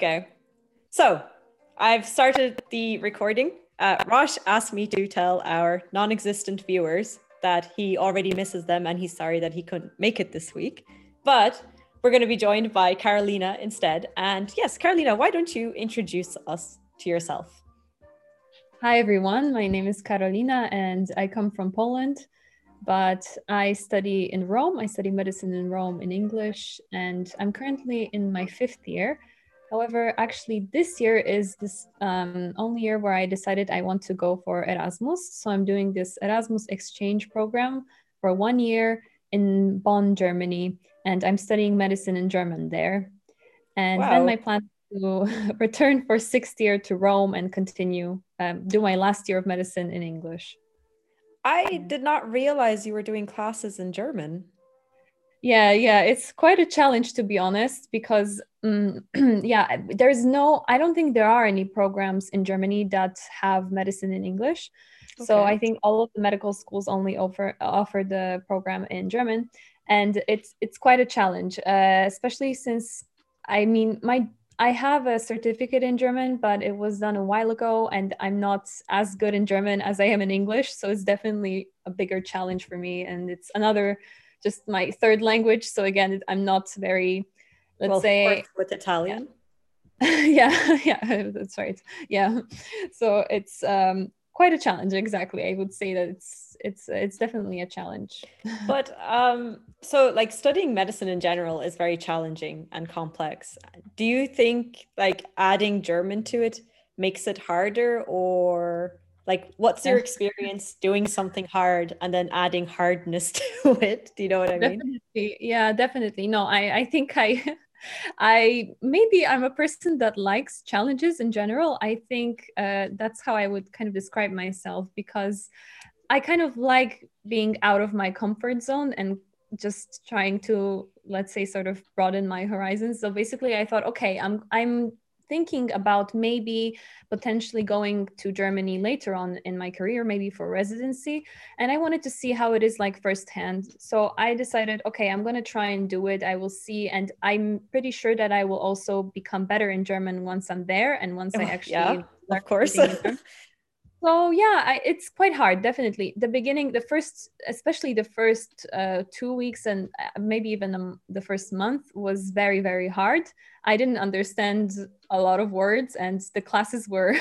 Okay. So I've started the recording. Uh, Rosh asked me to tell our non existent viewers that he already misses them and he's sorry that he couldn't make it this week. But we're going to be joined by Carolina instead. And yes, Carolina, why don't you introduce us to yourself? Hi, everyone. My name is Carolina and I come from Poland, but I study in Rome. I study medicine in Rome in English, and I'm currently in my fifth year. However, actually, this year is this um, only year where I decided I want to go for Erasmus. So I'm doing this Erasmus exchange program for one year in Bonn, Germany, and I'm studying medicine in German there. And wow. then my plan to return for sixth year to Rome and continue um, do my last year of medicine in English. I did not realize you were doing classes in German. Yeah, yeah, it's quite a challenge to be honest, because um, yeah, there's no, I don't think there are any programs in Germany that have medicine in English. Okay. So I think all of the medical schools only offer offer the program in German, and it's it's quite a challenge, uh, especially since I mean my I have a certificate in German, but it was done a while ago, and I'm not as good in German as I am in English. So it's definitely a bigger challenge for me, and it's another just my third language. So again, I'm not very, let's well, say, with Italian. Yeah. yeah, that's right. Yeah, so it's um, quite a challenge. Exactly, I would say that it's it's it's definitely a challenge. but um, so like studying medicine in general is very challenging and complex. Do you think like adding German to it makes it harder, or like what's your experience doing something hard and then adding hardness to it do you know what i mean definitely yeah definitely no i i think i i maybe i'm a person that likes challenges in general. I think uh, that's how i would kind of describe myself because i kind of like being out of my comfort zone and just trying to let's say sort of broaden my horizons. So basically i thought okay i'm i'm thinking about maybe potentially going to Germany later on in my career, maybe for residency. And I wanted to see how it is like firsthand. So I decided, okay, I'm going to try and do it. I will see. And I'm pretty sure that I will also become better in German once I'm there and once I oh, actually. Yeah, of course. so yeah I, it's quite hard definitely. The beginning the first especially the first uh, two weeks and uh, maybe even um, the first month was very very hard. I didn't understand a lot of words and the classes were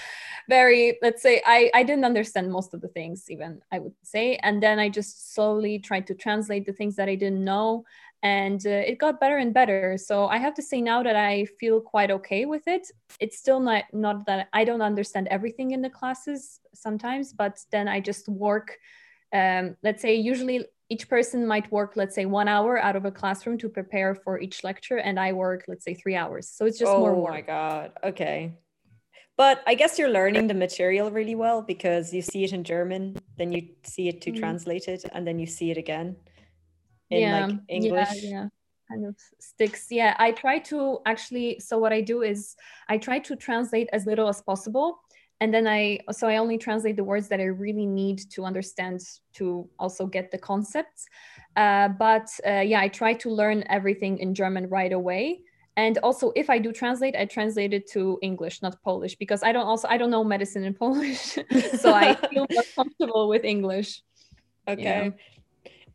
very let's say I, I didn't understand most of the things even i would say. And then i just slowly tried to translate the things that i didn't know and uh, it got better and better. So i have to say now that i feel quite okay with it it's still not not that i don't understand everything in the classes sometimes but then i just work um, let's say usually each person might work let's say one hour out of a classroom to prepare for each lecture and i work let's say three hours. So it's just oh more work. my god. Okay. But i guess you're learning the material really well because you see it in german then you see it to mm-hmm. translate it and then you see it again in yeah, like English? Yeah, yeah, kind of sticks. Yeah, I try to actually. So what I do is I try to translate as little as possible, and then I so I only translate the words that I really need to understand to also get the concepts. Uh, but uh, yeah, I try to learn everything in German right away. And also, if I do translate, I translate it to English, not Polish, because I don't also I don't know medicine in Polish, so I feel more comfortable with English. Okay. Yeah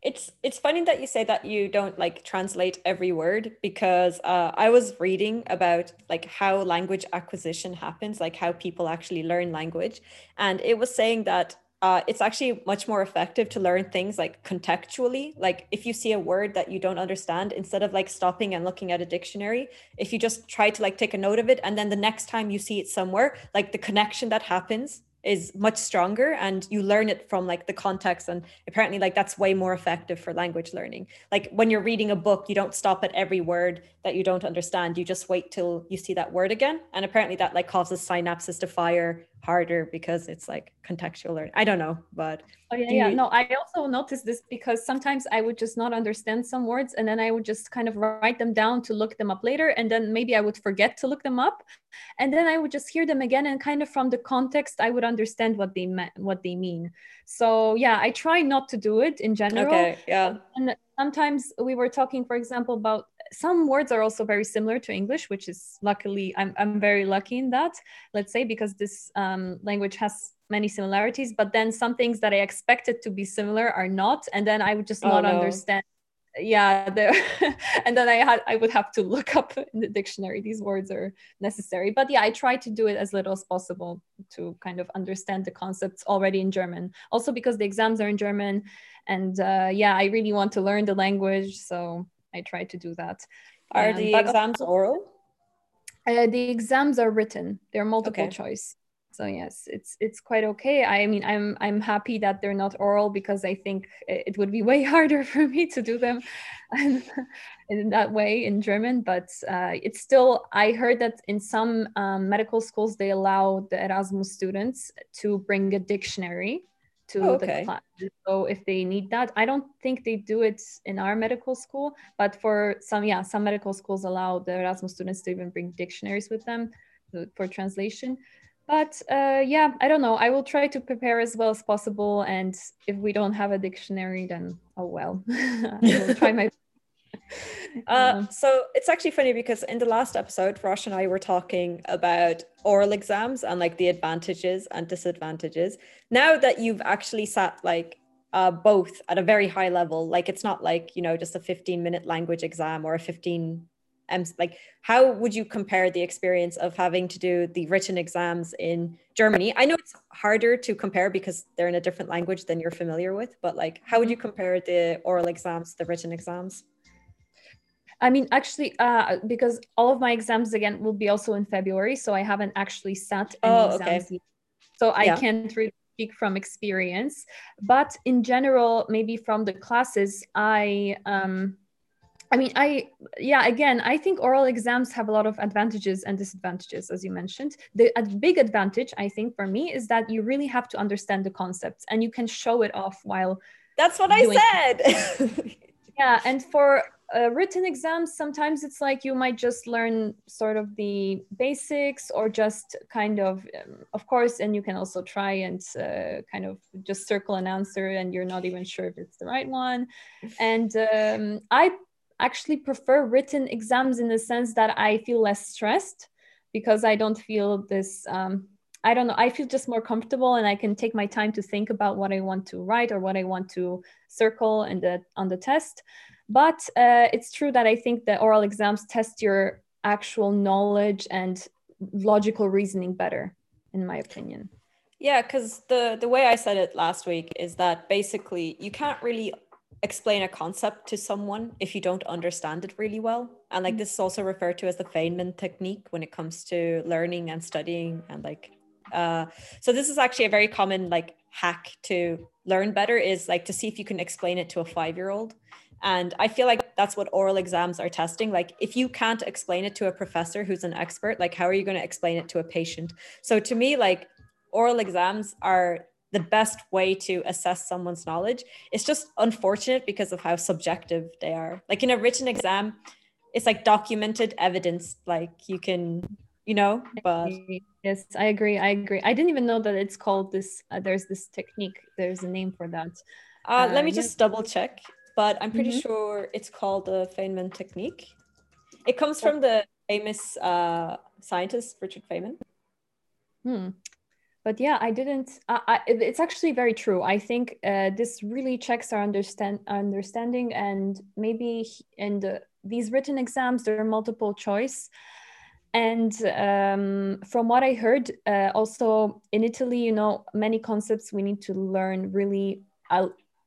it's it's funny that you say that you don't like translate every word because uh, i was reading about like how language acquisition happens like how people actually learn language. And it was saying that uh, it's actually much more effective to learn things like contextually. Like if you see a word that you don't understand instead of like stopping and looking at a dictionary if you just try to like take a note of it and then the next time you see it somewhere like the connection that happens is much stronger and you learn it from like the context and apparently like that's way more effective for language learning. Like when you're reading a book you don't stop at every word that you don't understand. You just wait till you see that word again and apparently that like causes synapses to fire harder because it's like contextual or I don't know, but oh yeah, yeah. You... No, I also noticed this because sometimes I would just not understand some words and then I would just kind of write them down to look them up later, and then maybe I would forget to look them up, and then I would just hear them again, and kind of from the context I would understand what they meant, what they mean. So yeah, I try not to do it in general. Okay. Yeah. And sometimes we were talking, for example, about some words are also very similar to English, which is luckily I'm I'm very lucky in that. Let's say because this um, language has many similarities, but then some things that I expected to be similar are not, and then I would just oh, not no. understand yeah and then i had i would have to look up in the dictionary these words are necessary but yeah i try to do it as little as possible to kind of understand the concepts already in german also because the exams are in german and uh, yeah i really want to learn the language so i try to do that. Are um, the exams oral? Uh, the exams are written. They're multiple okay. choice. So yes it's it's quite okay. I mean i'm i'm happy that they're not oral because i think it would be way harder for me to do them in that way in german. But uh, it's still i heard that in some um, medical schools they allow the erasmus students to bring a dictionary to oh, okay. the class. So if they need that i don't think they do it in our medical school but for some yeah some medical schools allow the erasmus students to even bring dictionaries with them for translation. But uh, yeah i don't know. I will try to prepare as well as possible and if we don't have a dictionary then oh well. I will try my uh, so it's actually funny because in the last episode rosh and i were talking about oral exams and like the advantages and disadvantages now that you've actually sat like uh, both at a very high level like it's not like you know just a 15 minute language exam or a 15 um, like how would you compare the experience of having to do the written exams in Germany? I know it's harder to compare because they're in a different language than you're familiar with, but like how would you mm-hmm. compare the oral exams, the written exams? I mean, actually, uh, because all of my exams again will be also in February, so I haven't actually sat any oh, exams. Okay. Yet. So I yeah. can't really speak from experience, but in general, maybe from the classes, I um, I mean, I, yeah, again, I think oral exams have a lot of advantages and disadvantages, as you mentioned. The a big advantage, I think, for me is that you really have to understand the concepts and you can show it off while. That's what I said. yeah. And for uh, written exams, sometimes it's like you might just learn sort of the basics or just kind of, um, of course, and you can also try and uh, kind of just circle an answer and you're not even sure if it's the right one. And um, I actually prefer written exams in the sense that I feel less stressed because I don't feel this. Um, I don't know. I feel just more comfortable, and I can take my time to think about what I want to write or what I want to circle and the on the test. But uh, it's true that I think the oral exams test your actual knowledge and logical reasoning better, in my opinion. Yeah, because the the way I said it last week is that basically you can't really explain a concept to someone if you don't understand it really well. And like mm. this is also referred to as the Feynman technique when it comes to learning and studying and like uh so this is actually a very common like hack to learn better is like to see if you can explain it to a 5-year-old. And I feel like that's what oral exams are testing. Like, if you can't explain it to a professor who's an expert, like, how are you going to explain it to a patient? So, to me, like, oral exams are the best way to assess someone's knowledge. It's just unfortunate because of how subjective they are. Like in a written exam, it's like documented evidence, like you can, you know, but yes, I agree. I agree. I didn't even know that it's called this. Uh, there's this technique. There's a name for that. Uh, let me uh, just double check, but I'm pretty mm-hmm. sure it's called the Feynman technique. It comes from the famous uh, scientist Richard Feynman. Hmm but yeah i didn't I, I, it's actually very true i think uh, this really checks our understand understanding and maybe in the, these written exams there are multiple choice and um, from what i heard uh, also in italy you know many concepts we need to learn really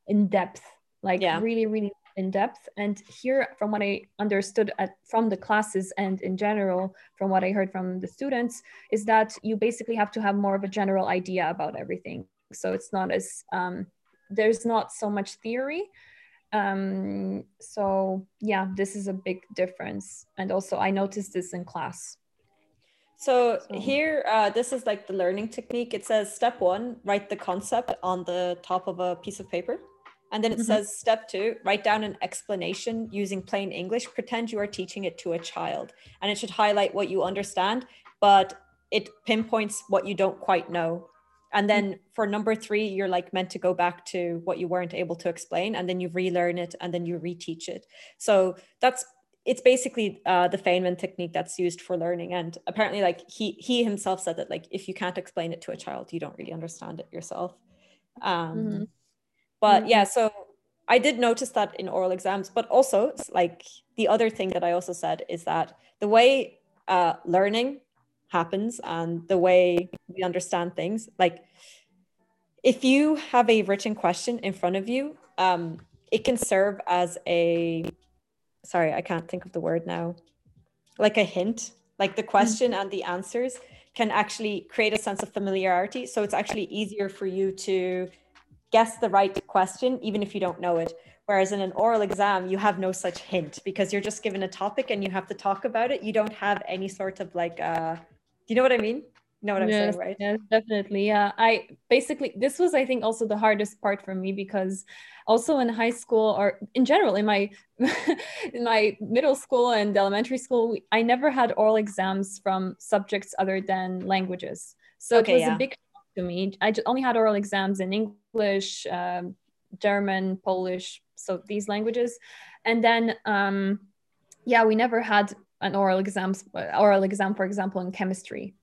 in depth like yeah. really really in depth. And here, from what I understood at, from the classes and in general, from what I heard from the students, is that you basically have to have more of a general idea about everything. So it's not as, um, there's not so much theory. Um, so yeah, this is a big difference. And also, I noticed this in class. So, so, here, uh, this is like the learning technique. It says step one, write the concept on the top of a piece of paper. And then it mm-hmm. says step two, write down an explanation using plain English. Pretend you are teaching it to a child. And it should highlight what you understand, but it pinpoints what you don't quite know. And then mm-hmm. for number three, you're like meant to go back to what you weren't able to explain, and then you relearn it and then you reteach it. So that's it's basically uh, the Feynman technique that's used for learning. And apparently, like he he himself said that like if you can't explain it to a child, you don't really understand it yourself. Um, mm-hmm. But mm-hmm. yeah, so I did notice that in oral exams, but also like the other thing that I also said is that the way uh, learning happens and the way we understand things, like if you have a written question in front of you, um, it can serve as a sorry, I can't think of the word now, like a hint, like the question mm-hmm. and the answers can actually create a sense of familiarity. So it's actually easier for you to guess the right question, even if you don't know it. Whereas in an oral exam, you have no such hint because you're just given a topic and you have to talk about it. You don't have any sort of like, uh, do you know what I mean? You know what I'm yes, saying, right? Yes, definitely. Yeah. I basically, this was, I think, also the hardest part for me because also in high school or in general, in my, in my middle school and elementary school, I never had oral exams from subjects other than languages. So okay, it was yeah. a big to me. I only had oral exams in English, um, German, Polish, so these languages. And then, um, yeah, we never had an oral exam, oral exam, for example, in chemistry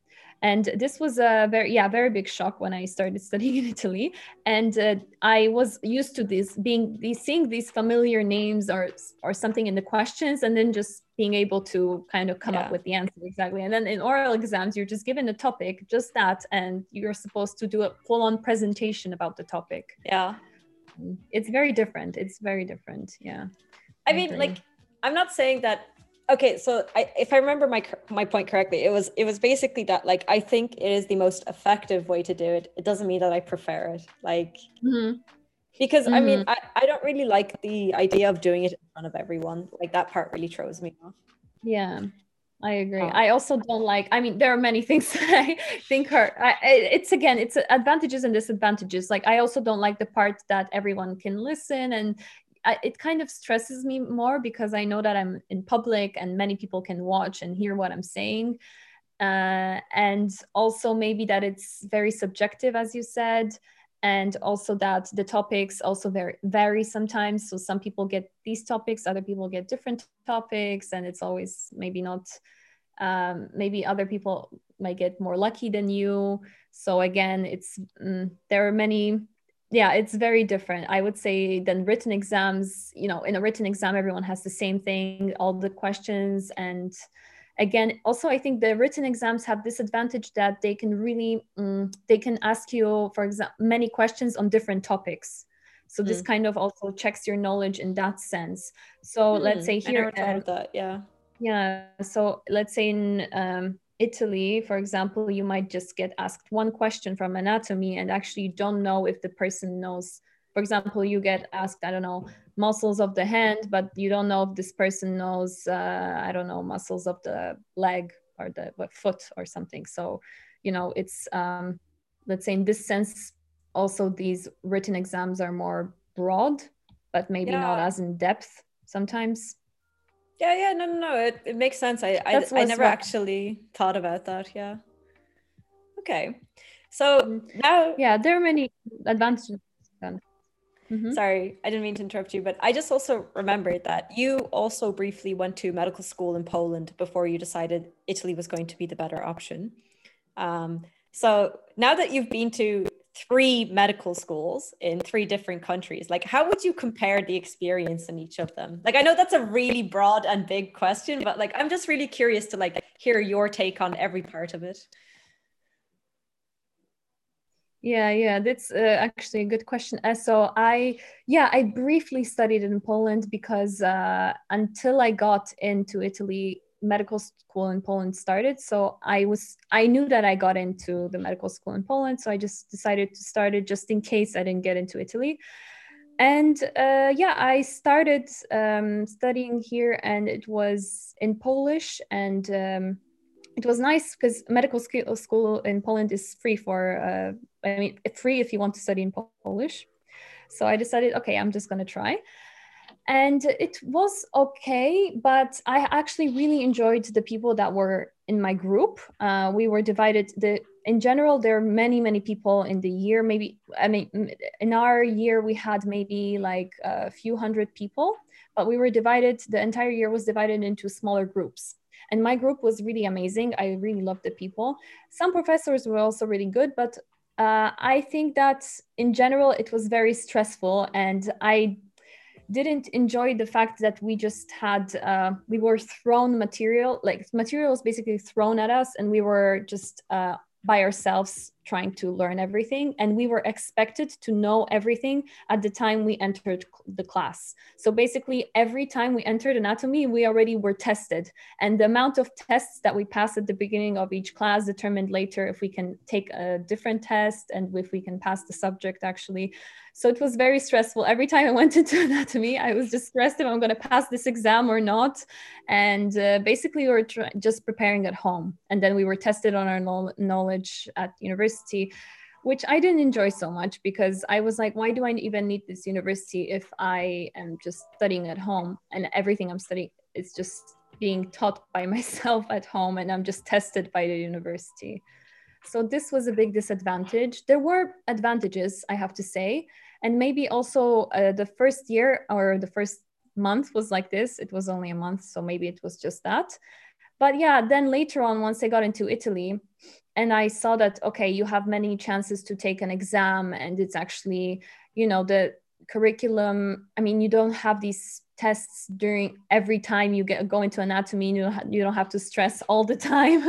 and this was a very yeah very big shock when i started studying in italy. And uh, i was used to this being these seeing these familiar names or or something in the questions and then just being able to kind of come yeah. up with the answer exactly. And then in oral exams you're just given a topic just that and you're supposed to do a full-on presentation about the topic. Yeah. It's very different. It's very different. Yeah. I, I mean agree. like i'm not saying that okay so I, if i remember my my point correctly it was it was basically that like i think it is the most effective way to do it it doesn't mean that i prefer it like mm-hmm. because mm-hmm. i mean mm-hmm. I, I don't really like the idea of doing it in front of everyone like that part really throws me off yeah I agree. Oh. I also don't like. I mean, there are many things that I think are. I, it's again, it's advantages and disadvantages. Like I also don't like the part that everyone can listen and I, it kind of stresses me more because I know that I'm in public and many people can watch and hear what I'm saying. Uh, and also maybe that it's very subjective, as you said, and also that the topics also vary, vary sometimes. So some people get these topics, other people get different topics, and it's always maybe not. Um, maybe other people might get more lucky than you. So again, it's mm, there are many yeah it's very different i would say than written exams you know in a written exam everyone has the same thing all the questions and again also i think the written exams have this advantage that they can really um, they can ask you for example many questions on different topics so this mm. kind of also checks your knowledge in that sense so mm. let's say here uh, that yeah yeah so let's say in um, Italy, for example, you might just get asked one question from anatomy and actually don't know if the person knows. For example, you get asked, I don't know, muscles of the hand, but you don't know if this person knows, uh, I don't know, muscles of the leg or the foot or something. So, you know, it's, um, let's say in this sense, also these written exams are more broad, but maybe yeah. not as in depth sometimes. Yeah, yeah, no, no, no. It, it makes sense. I I, I never actually thought about that. Yeah. Okay. So now Yeah, there are many advantages. Mm-hmm. Sorry, I didn't mean to interrupt you, but I just also remembered that you also briefly went to medical school in Poland before you decided Italy was going to be the better option. Um, so now that you've been to three medical schools in three different countries. Like how would you compare the experience in each of them? Like i know that's a really broad and big question but like i'm just really curious to like hear your take on every part of it. Yeah yeah that's uh, actually a good question. Uh, so i yeah i briefly studied in poland because uh, until i got into italy medical school in Poland started. So I was I knew that I got into the medical school in Poland, so I just decided to start it just in case I didn't get into Italy. And uh, yeah, I started um, studying here, and it was in Polish, and um, it was nice because medical school in Poland is free for uh, I mean free if you want to study in Polish. So I decided, okay, I'm just gonna try and it was okay but i actually really enjoyed the people that were in my group. Uh, we were divided the in general there are many many people in the year. Maybe i mean in our year we had maybe like a few hundred people but we were divided the entire year was divided into smaller groups. And my group was really amazing. I really loved the people. Some professors were also really good but uh, i think that in general it was very stressful and i didn't enjoy the fact that we just had uh, we were thrown material like material was basically thrown at us and we were just uh, by ourselves trying to learn everything and we were expected to know everything at the time we entered the class so basically every time we entered anatomy we already were tested and the amount of tests that we pass at the beginning of each class determined later if we can take a different test and if we can pass the subject actually so it was very stressful. Every time I went into anatomy, I was just stressed if I'm going to pass this exam or not. And uh, basically, we were tr- just preparing at home. And then we were tested on our no- knowledge at university, which I didn't enjoy so much because I was like, why do I even need this university if I am just studying at home and everything I'm studying is just being taught by myself at home and I'm just tested by the university. So this was a big disadvantage. There were advantages, I have to say and maybe also uh, the first year or the first month was like this it was only a month so maybe it was just that but yeah then later on once i got into italy and i saw that okay you have many chances to take an exam and it's actually you know the curriculum i mean you don't have these tests during every time you get go into anatomy you you don't have to stress all the time.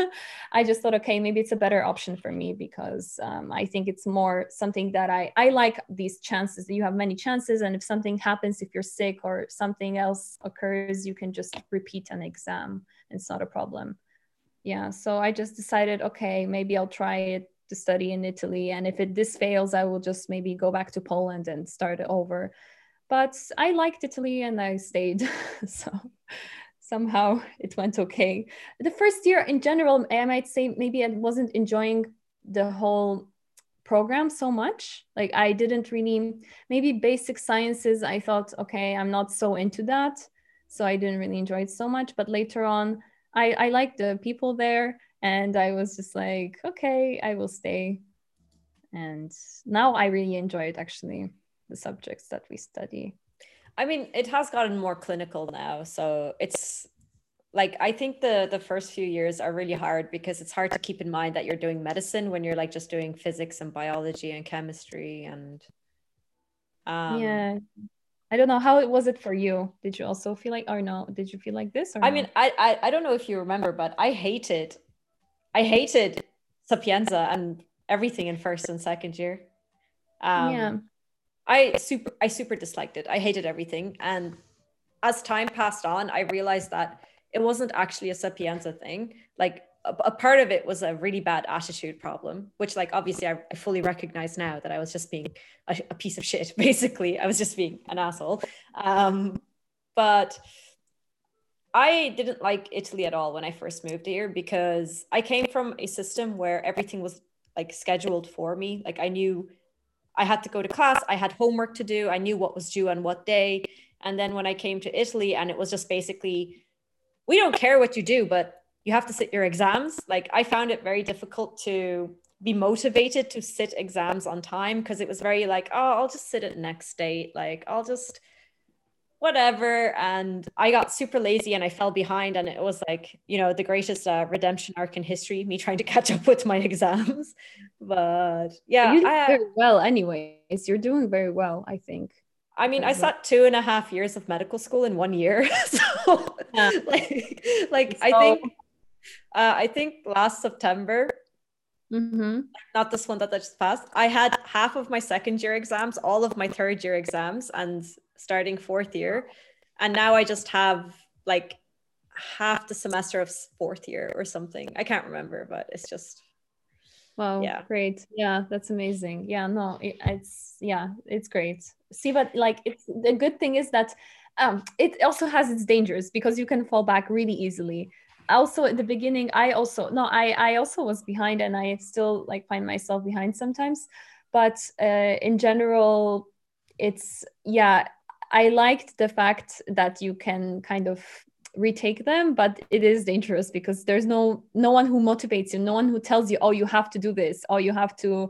I just thought okay maybe it's a better option for me because um, i think it's more something that i i like these chances. You have many chances and if something happens if you're sick or something else occurs you can just repeat an exam it's not a problem yeah so i just decided okay maybe i'll try it to study in italy and if it this fails i will just maybe go back to poland and start it over but I liked Italy and I stayed. so somehow it went okay. The first year in general, I might say maybe I wasn't enjoying the whole program so much. Like I didn't really, maybe basic sciences, I thought, okay, I'm not so into that. So I didn't really enjoy it so much. But later on, I, I liked the people there and I was just like, okay, I will stay. And now I really enjoy it actually the subjects that we study. I mean, it has gotten more clinical now, so it's like I think the the first few years are really hard because it's hard to keep in mind that you're doing medicine when you're like just doing physics and biology and chemistry and um, yeah. I don't know how it was it for you. Did you also feel like or no? Did you feel like this? I mean, I, I I don't know if you remember, but I hated, I hated Sapienza and everything in first and second year. Um, yeah. I super I super disliked it. I hated everything. And as time passed on, I realized that it wasn't actually a sapienza thing. Like a, part of it was a really bad attitude problem, which like obviously I, I fully recognize now that I was just being a, a, piece of shit. Basically, I was just being an asshole. Um, but I didn't like Italy at all when I first moved here because I came from a system where everything was like scheduled for me. Like I knew I had to go to class, I had homework to do, I knew what was due on what day. And then when I came to Italy, and it was just basically, we don't care what you do, but you have to sit your exams. Like I found it very difficult to be motivated to sit exams on time because it was very like, oh, I'll just sit it next date. Like I'll just whatever. And I got super lazy and I fell behind. And it was like, you know, the greatest uh, redemption arc in history, me trying to catch up with my exams. But yeah, you did I, very well, anyways. You're doing very well, I think. I mean, I sat two and a half years of medical school in one year. so, yeah. like, like so, I think, uh, I think last September, mm-hmm. not this one that I just passed, I had half of my second year exams, all of my third year exams, and starting fourth year. And now I just have like half the semester of fourth year or something. I can't remember, but it's just Wow, yeah. great. Yeah, that's amazing. Yeah, no, it, it's yeah, it's great. See, but like it's the good thing is that um it also has its dangers because you can fall back really easily. Also at the beginning, I also no, I I also was behind and I still like find myself behind sometimes. But uh in general, it's yeah, I liked the fact that you can kind of retake them but it is dangerous because there's no no one who motivates you no one who tells you oh you have to do this or you have to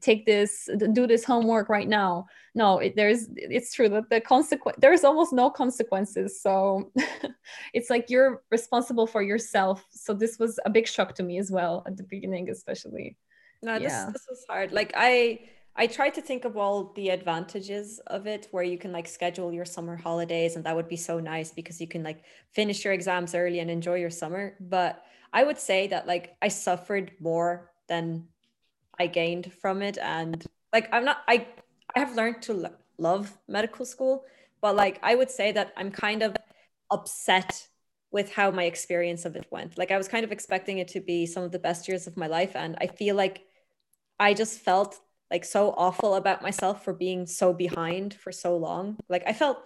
take this do this homework right now. No it, there's it's true that the consequence there's almost no consequences. So it's like you're responsible for yourself. So this was a big shock to me as well at the beginning especially. No this, yeah. this was hard. Like i I tried to think of all the advantages of it where you can like schedule your summer holidays and that would be so nice because you can like finish your exams early and enjoy your summer. But I would say that like I suffered more than I gained from it and like I'm not I I have learned to lo- love medical school, but like I would say that I'm kind of upset with how my experience of it went. Like I was kind of expecting it to be some of the best years of my life and I feel like I just felt like so awful about myself for being so behind for so long. Like I felt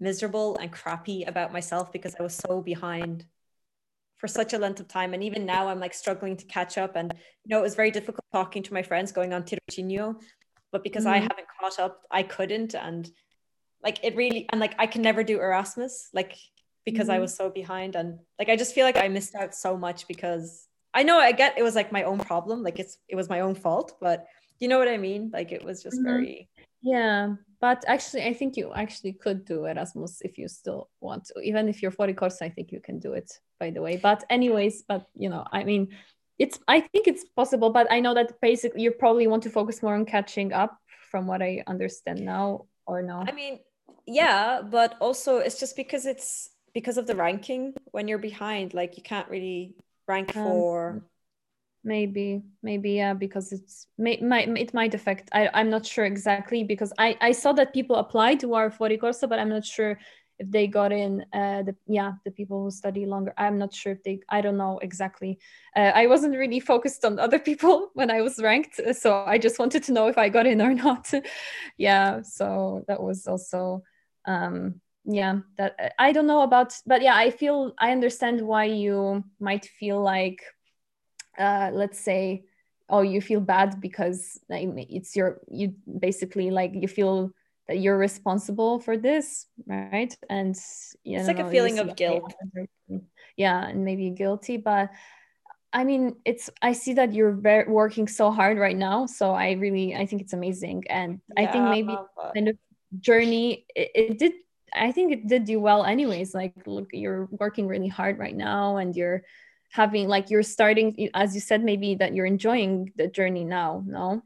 miserable and crappy about myself because I was so behind for such a length of time. And even now I'm like struggling to catch up. And you know, it was very difficult talking to my friends going on tirocinio, but because mm-hmm. I haven't caught up, I couldn't. And like it really and like I can never do Erasmus, like because mm-hmm. I was so behind. And like I just feel like I missed out so much because I know I get it was like my own problem, like it's it was my own fault, but you know what I mean? Like it was just mm-hmm. very yeah. But actually, I think you actually could do Erasmus if you still want to. Even if you're fuori corso, I think you can do it, by the way. But anyways, but you know, I mean, it's I think it's possible, but I know that basically you probably want to focus more on catching up from what I understand now, or not I mean, yeah, but also it's just because it's because of the ranking when you're behind, like you can't really rank um, for maybe maybe yeah because it's may, might it might affect I, i'm not sure exactly because i i saw that people applied to our fuori corso but i'm not sure if they got in uh the yeah the people who study longer. I'm not sure if they i don't know exactly. Uh, i wasn't really focused on other people when i was ranked so i just wanted to know if i got in or not. Yeah so that was also um yeah that i don't know about but yeah i feel i understand why you might feel like uh, let's say oh you feel bad because it's your you basically like you feel that you're responsible for this right? And you it's know, like a feeling of guilt. Yeah and maybe guilty but i mean it's i see that you're very, working so hard right now so i really i think it's amazing. And yeah, i think maybe kind of journey it, it did i think it did do well anyways. Like look you're working really hard right now and you're having like you're starting as you said maybe that you're enjoying the journey now no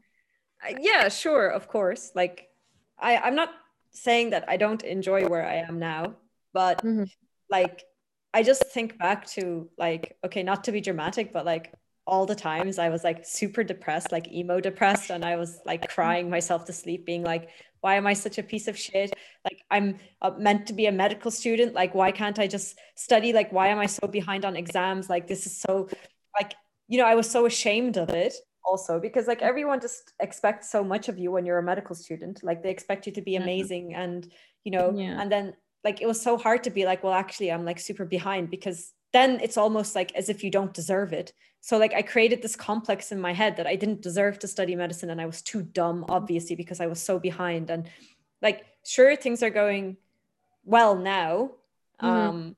yeah sure of course like i i'm not saying that i don't enjoy where i am now but mm-hmm. like i just think back to like okay not to be dramatic but like all the times I was like super depressed, like emo depressed, and I was like crying myself to sleep, being like, why am I such a piece of shit? Like, I'm meant to be a medical student. Like, why can't I just study? Like, why am I so behind on exams? Like, this is so, like, you know, I was so ashamed of it also because like everyone just expects so much of you when you're a medical student. Like, they expect you to be amazing and, you know, yeah. and then like it was so hard to be like, well, actually, I'm like super behind because then it's almost like as if you don't deserve it. So like I created this complex in my head that I didn't deserve to study medicine and I was too dumb obviously because I was so behind and like sure things are going well now mm-hmm. um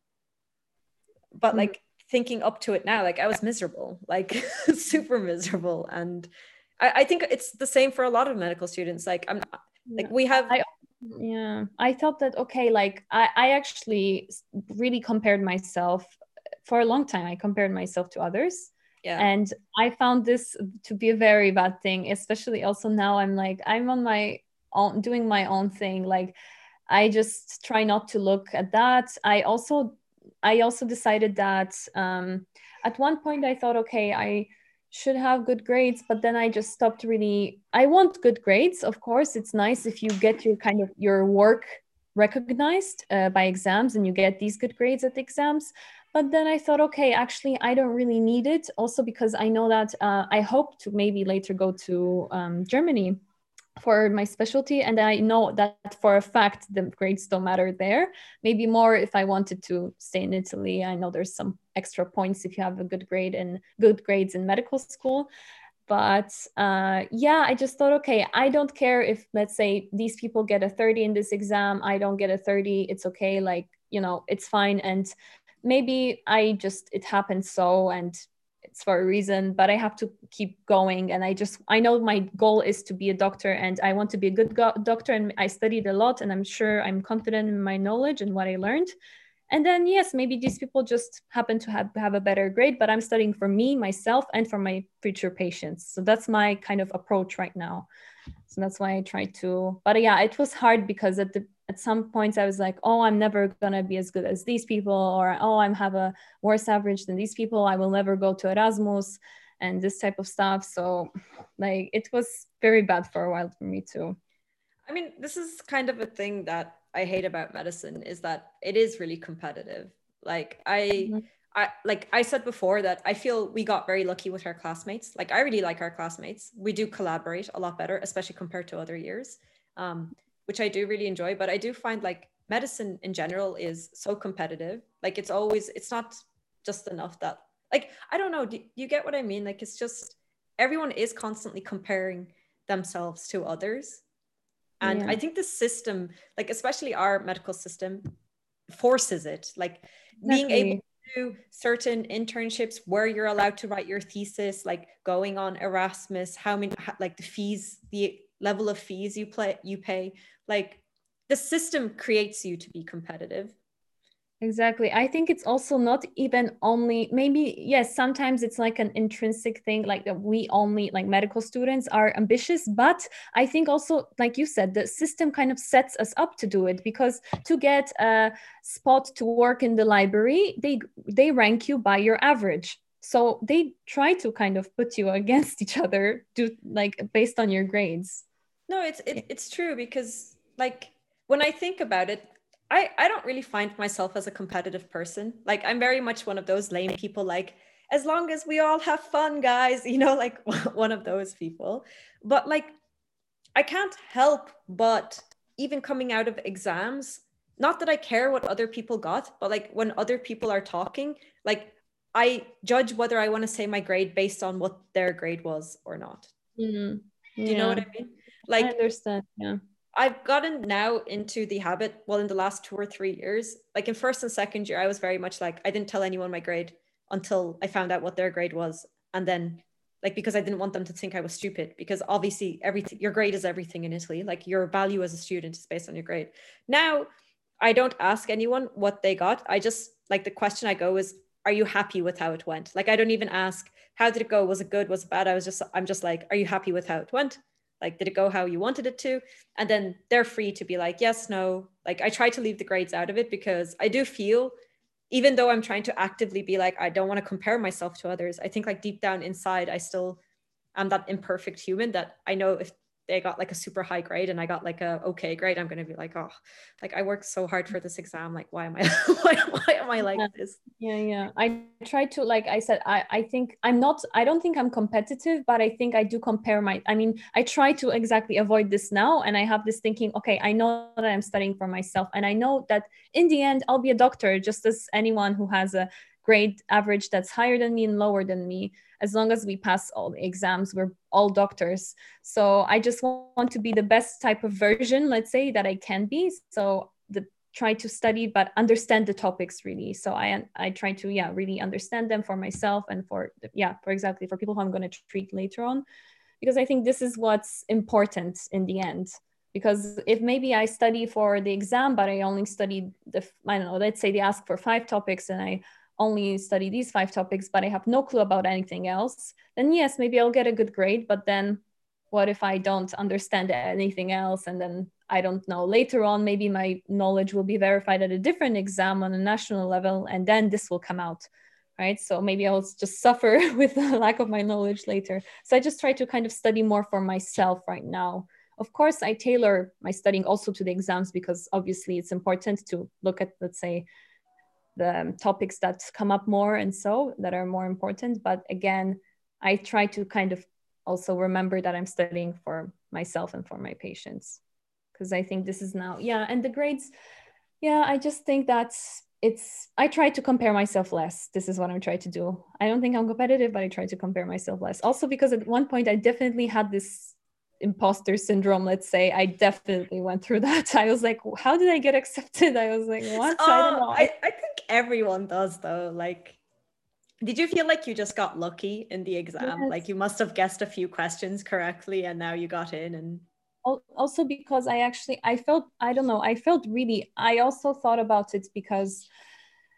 but mm-hmm. like thinking up to it now like I was miserable like super miserable and I, I think it's the same for a lot of medical students like I'm not, like we have I, yeah i thought that okay like I, I actually really compared myself for a long time i compared myself to others. Yeah. and i found this to be a very bad thing especially also now i'm like i'm on my own doing my own thing. Like i just try not to look at that. I also i also decided that um, at one point i thought okay i should have good grades but then i just stopped really i want good grades of course. It's nice if you get your kind of your work recognized uh, by exams and you get these good grades at the exams but then i thought okay actually i don't really need it. Also because i know that uh, i hope to maybe later go to um, germany for my specialty. And i know that for a fact the grades don't matter there. Maybe more if i wanted to stay in italy. I know there's some extra points if you have a good grade and good grades in medical school. But uh, yeah i just thought okay i don't care if let's say these people get a 30 in this exam. I don't get a 30 it's okay. Like you know it's fine. And maybe I just it happened so and it's for a reason but i have to keep going. And i just i know my goal is to be a doctor and i want to be a good go- doctor. And i studied a lot and i'm sure i'm confident in my knowledge and what i learned. And then yes maybe these people just happen to have, have a better grade but i'm studying for me myself and for my future patients. So that's my kind of approach right now. So that's why i try to but yeah it was hard because at the at some points i was like oh i'm never gonna be as good as these people or oh i'm have a worse average than these people i will never go to erasmus and this type of stuff so like it was very bad for a while for me too i mean this is kind of a thing that I hate about medicine is that it is really competitive. Like I mm-hmm. I like I said before that I feel we got very lucky with our classmates. Like I really like our classmates. We do collaborate a lot better, especially compared to other years, um, which I do really enjoy. But I do find like medicine in general is so competitive. Like it's always it's not just enough that like I don't know. Do you get what I mean? Like it's just everyone is constantly comparing themselves to others and yeah. i think the system like especially our medical system forces it like being able to do certain internships where you're allowed to write your thesis like going on erasmus how many like the fees the level of fees you play you pay like the system creates you to be competitive Exactly. I think it's also not even only maybe yes, sometimes it's like an intrinsic thing like that we only like medical students are ambitious, but I think also like you said the system kind of sets us up to do it because to get a spot to work in the library, they they rank you by your average. So they try to kind of put you against each other do like based on your grades. No, it's it, it's true because like when I think about it, I, I don't really find myself as a competitive person. Like I'm very much one of those lame people like as long as we all have fun guys, you know, like one of those people. But like I can't help but even coming out of exams, not that I care what other people got, but like when other people are talking, like I judge whether I want to say my grade based on what their grade was or not. Mm-hmm. Yeah. Do you know what I mean? Like I understand. Yeah. I've gotten now into the habit, well, in the last two or three years, like in first and second year, I was very much like, I didn't tell anyone my grade until I found out what their grade was. And then, like, because I didn't want them to think I was stupid, because obviously, everything, your grade is everything in Italy. Like, your value as a student is based on your grade. Now, I don't ask anyone what they got. I just, like, the question I go is, are you happy with how it went? Like, I don't even ask, how did it go? Was it good? Was it bad? I was just, I'm just like, are you happy with how it went? Like did it go how you wanted it to? And then they're free to be like yes no. Like i try to leave the grades out of it because i do feel even though i'm trying to actively be like i don't want to compare myself to others i think like deep down inside i still am that imperfect human that i know if they got like a super high grade and I got like a okay grade, I'm gonna be like, oh, like I worked so hard for this exam. Like, why am I why, why am I like yeah. this? Yeah, yeah. I try to like I said, I, I think I'm not I don't think I'm competitive, but I think I do compare my I mean, I try to exactly avoid this now. And I have this thinking, okay, I know that I'm studying for myself, and I know that in the end I'll be a doctor just as anyone who has a grade average that's higher than me and lower than me as long as we pass all the exams we're all doctors. So i just want to be the best type of version let's say that i can be. So the try to study but understand the topics really. So i i try to yeah really understand them for myself and for yeah for exactly for people who i'm going to treat later on. Because i think this is what's important in the end. Because if maybe i study for the exam but i only studied the i don't know let's say they ask for five topics and i only study these five topics, but I have no clue about anything else, then yes, maybe I'll get a good grade. But then what if I don't understand anything else? And then I don't know. Later on, maybe my knowledge will be verified at a different exam on a national level, and then this will come out. Right. So maybe I'll just suffer with the lack of my knowledge later. So I just try to kind of study more for myself right now. Of course, I tailor my studying also to the exams because obviously it's important to look at, let's say, the um, topics that come up more and so that are more important. But again i try to kind of also remember that i'm studying for myself and for my patients. Because i think this is now yeah and the grades yeah i just think that's it's i try to compare myself less. This is what i'm trying to do. I don't think i'm competitive but i try to compare myself less. Also because at one point i definitely had this imposter syndrome let's say. I definitely went through that. I was like how did i get accepted? I was like what? Oh, I, I, I think everyone does though. Like did you feel like you just got lucky in the exam? Yes. like you must have guessed a few questions correctly and now you got in and also because i actually i felt i don't know i felt really i also thought about it because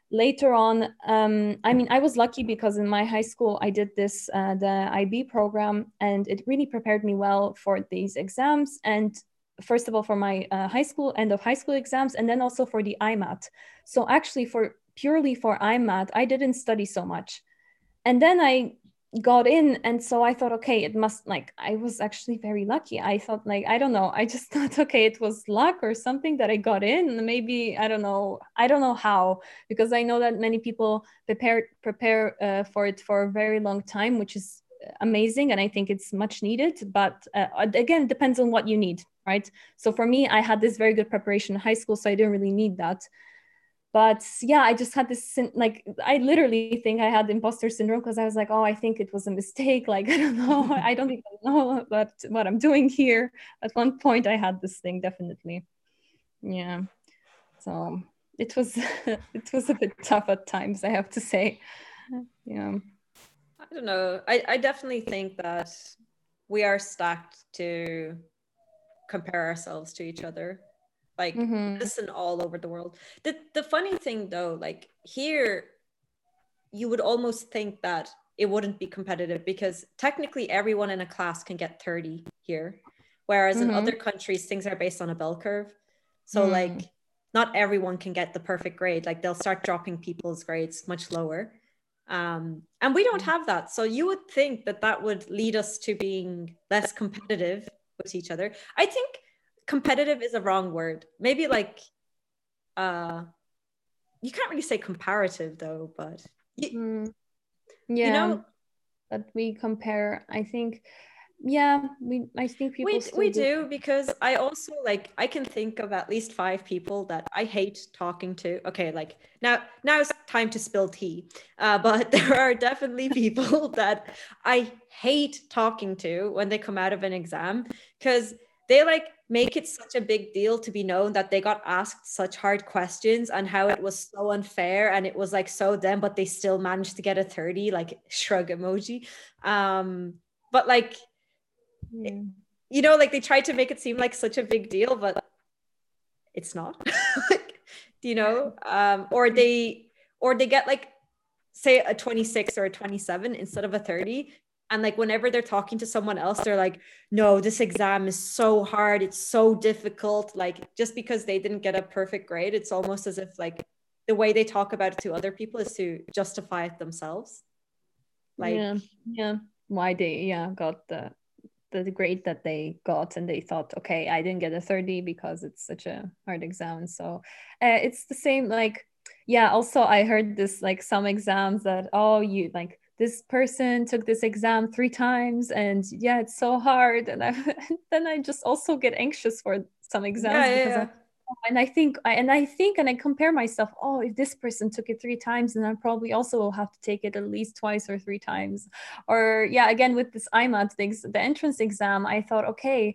later on um, i mean i was lucky because in my high school i did this uh, the ib program and it really prepared me well for these exams and first of all for my uh, high school end of high school exams and then also for the imat so actually for purely for imat i didn't study so much. And then i got in and so i thought okay it must like i was actually very lucky. I thought like i don't know i just thought okay it was luck or something that i got in. Maybe i don't know i don't know how because i know that many people prepare prepare uh, for it for a very long time which is amazing and i think it's much needed but uh, again it depends on what you need right? So for me i had this very good preparation in high school so i didn't really need that but yeah i just had this like i literally think i had imposter syndrome because i was like oh i think it was a mistake like i don't know i don't even know what what i'm doing here. At one point i had this thing definitely. Yeah. So it was it was a bit tough at times i have to say. Yeah. I don't know. I, I definitely think that we are stacked to compare ourselves to each other like mm-hmm. listen all over the world the the funny thing though like here you would almost think that it wouldn't be competitive because technically everyone in a class can get 30 here whereas mm-hmm. in other countries things are based on a bell curve so mm. like not everyone can get the perfect grade like they'll start dropping people's grades much lower um, and we don't mm. have that so you would think that that would lead us to being less competitive with each other i think competitive is a wrong word. Maybe like uh you can't really say comparative though, but you, mm. yeah, you know that we compare. I think yeah we i think people we, we do. do because i also like i can think of at least five people that i hate talking to okay like now now it's time to spill tea uh, but there are definitely people that i hate talking to when they come out of an exam because they like make it such a big deal to be known that they got asked such hard questions and how it was so unfair and it was like so them but they still managed to get a 30 like shrug emoji um but like yeah. you know like they tried to make it seem like such a big deal but it's not like you know um or they or they get like say a 26 or a 27 instead of a 30 and like whenever they're talking to someone else they're like no this exam is so hard. It's so difficult. Like just because they didn't get a perfect grade it's almost as if like the way they talk about it to other people is to justify it themselves. Like yeah yeah. Why they yeah got the the grade that they got and they thought okay i didn't get a 30 because it's such a hard exam. So uh, it's the same like yeah also i heard this like some exams that oh you like this person took this exam three times and yeah it's so hard and I, then i just also get anxious for some exams yeah, yeah, yeah. I, and i think and i think and i compare myself oh if this person took it three times then i probably also will have to take it at least twice or three times or yeah again with this imat the entrance exam i thought okay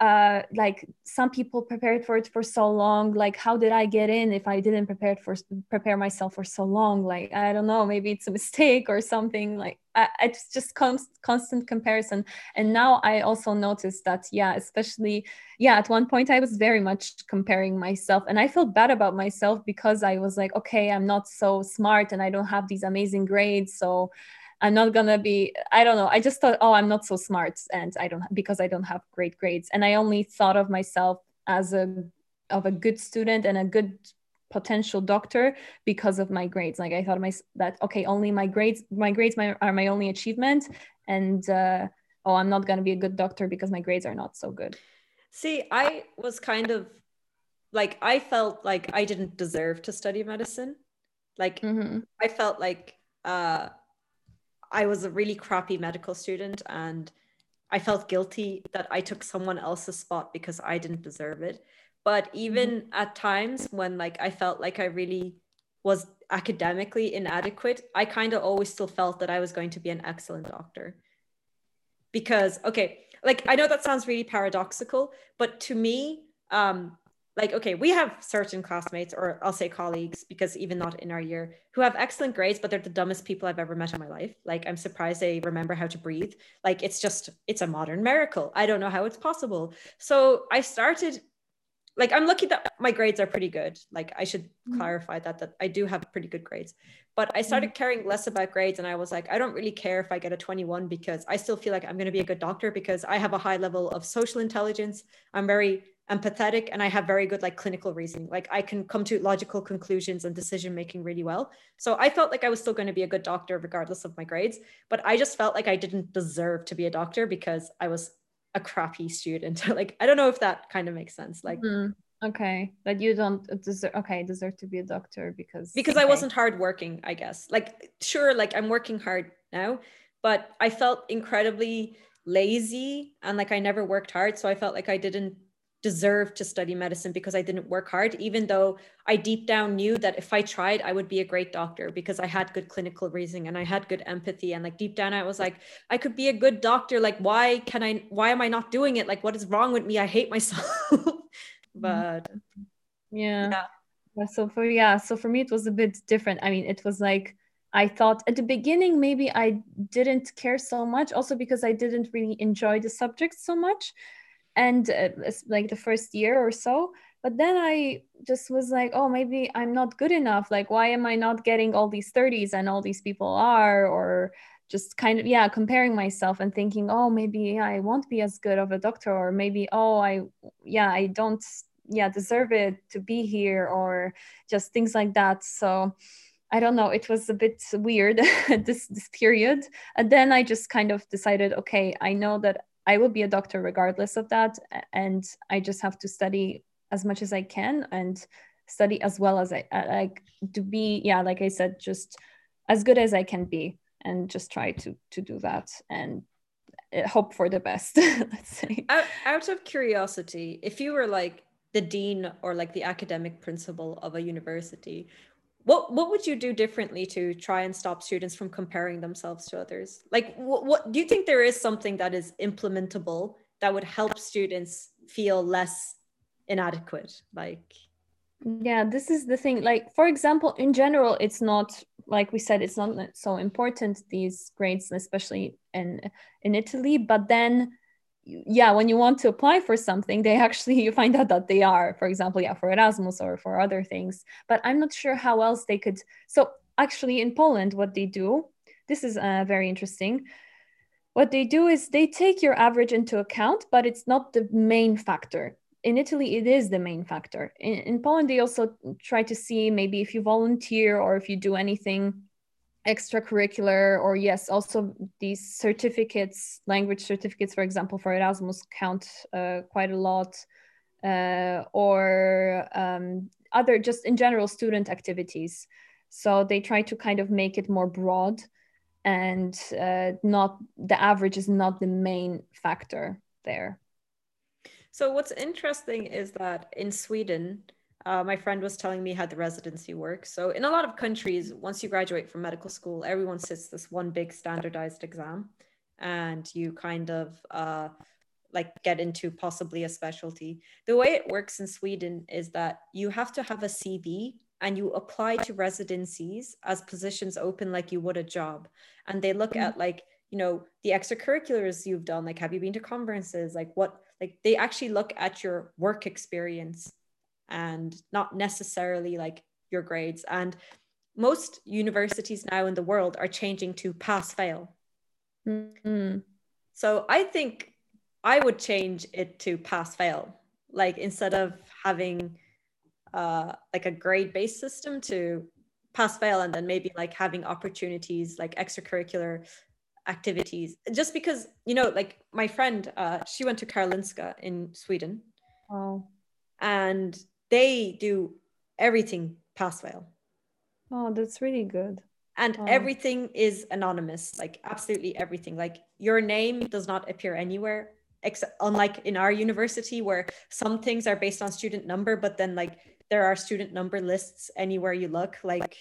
uh, like some people prepared for it for so long like how did i get in if i didn't prepare for prepare myself for so long? Like i don't know maybe it's a mistake or something like I, it's just const, constant comparison. And now i also noticed that yeah especially yeah at one point i was very much comparing myself and i felt bad about myself because i was like okay i'm not so smart and i don't have these amazing grades so I'm not gonna be, I don't know. I just thought, oh, I'm not so smart and I don't because I don't have great grades. And I only thought of myself as a of a good student and a good potential doctor because of my grades. Like I thought my that okay, only my grades, my grades my, are my only achievement, and uh, oh, I'm not gonna be a good doctor because my grades are not so good. See, I was kind of like I felt like I didn't deserve to study medicine. Like mm-hmm. I felt like uh I was a really crappy medical student and I felt guilty that I took someone else's spot because I didn't deserve it. But even mm-hmm. at times when like I felt like I really was academically inadequate, I kind of always still felt that I was going to be an excellent doctor. Because okay, like I know that sounds really paradoxical, but to me, um like okay we have certain classmates or i'll say colleagues because even not in our year who have excellent grades but they're the dumbest people i've ever met in my life. Like i'm surprised they remember how to breathe. Like it's just it's a modern miracle. I don't know how it's possible. So i started like i'm lucky that my grades are pretty good. Like i should mm-hmm. clarify that that i do have pretty good grades. But i started mm-hmm. caring less about grades and i was like i don't really care if i get a 21 because i still feel like i'm going to be a good doctor because i have a high level of social intelligence. I'm very empathetic and i have very good like clinical reasoning. Like i can come to logical conclusions and decision making really well. So i felt like i was still going to be a good doctor regardless of my grades but i just felt like i didn't deserve to be a doctor because i was a crappy student. Like i don't know if that kind of makes sense like mm, okay. That you don't deserve okay deserve to be a doctor because because okay. i wasn't hardworking i guess. Like sure like i'm working hard now but i felt incredibly lazy and like i never worked hard so i felt like i didn't deserve to study medicine because I didn't work hard, even though I deep down knew that if I tried, I would be a great doctor because I had good clinical reasoning and I had good empathy. And like deep down, I was like, I could be a good doctor. Like, why can I, why am I not doing it? Like, what is wrong with me? I hate myself. Mm-hmm. but yeah. yeah. So for, yeah. So for me, it was a bit different. I mean, it was like, I thought at the beginning maybe I didn't care so much, also because I didn't really enjoy the subject so much and uh, like the first year or so. But then i just was like oh maybe i'm not good enough. Like why am i not getting all these 30s and all these people are? Or just kind of yeah comparing myself and thinking oh maybe i won't be as good of a doctor or maybe oh i yeah i don't yeah deserve it to be here or just things like that. So I don't know, it was a bit weird this this period. And then I just kind of decided, okay, I know that I will be a doctor regardless of that. And I just have to study as much as I can and study as well as I like to be, yeah, like I said, just as good as I can be and just try to to do that and uh, hope for the best let's say out, out of curiosity if you were like the dean or like the academic principal of a university what what would you do differently to try and stop students from comparing themselves to others? Like what, what do you think there is something that is implementable that would help students feel less inadequate? Like yeah this is the thing. Like for example in general it's not like we said it's not so important these grades especially in in italy. But then yeah when you want to apply for something they actually you find out that they are for example yeah for erasmus or for other things. But i'm not sure how else they could so actually in poland what they do this is uh, very interesting. What they do is they take your average into account but it's not the main factor. In italy it is the main factor. In, in poland they also try to see maybe if you volunteer or if you do anything extracurricular or yes also these certificates language certificates for example for erasmus count uh, quite a lot uh, or um, other just in general student activities. So they try to kind of make it more broad and uh, not the average is not the main factor there. So what's interesting is that in sweden uh, my friend was telling me how the residency works. So, in a lot of countries, once you graduate from medical school, everyone sits this one big standardized exam, and you kind of uh, like get into possibly a specialty. The way it works in Sweden is that you have to have a CV and you apply to residencies as positions open like you would a job, and they look at like you know the extracurriculars you've done like have you been to conferences like what like they actually look at your work experience and not necessarily like your grades. And most universities now in the world are changing to pass fail. Mm-hmm. So I think I would change it to pass fail, like instead of having uh, like a grade based system to pass fail and then maybe like having opportunities like extracurricular activities just because you know like my friend uh she went to karolinska in sweden and they do everything pass fail. Oh, that's really good. And oh. everything is anonymous, like absolutely everything. Like your name does not appear anywhere, except unlike in our university where some things are based on student number, but then like there are student number lists anywhere you look. Like,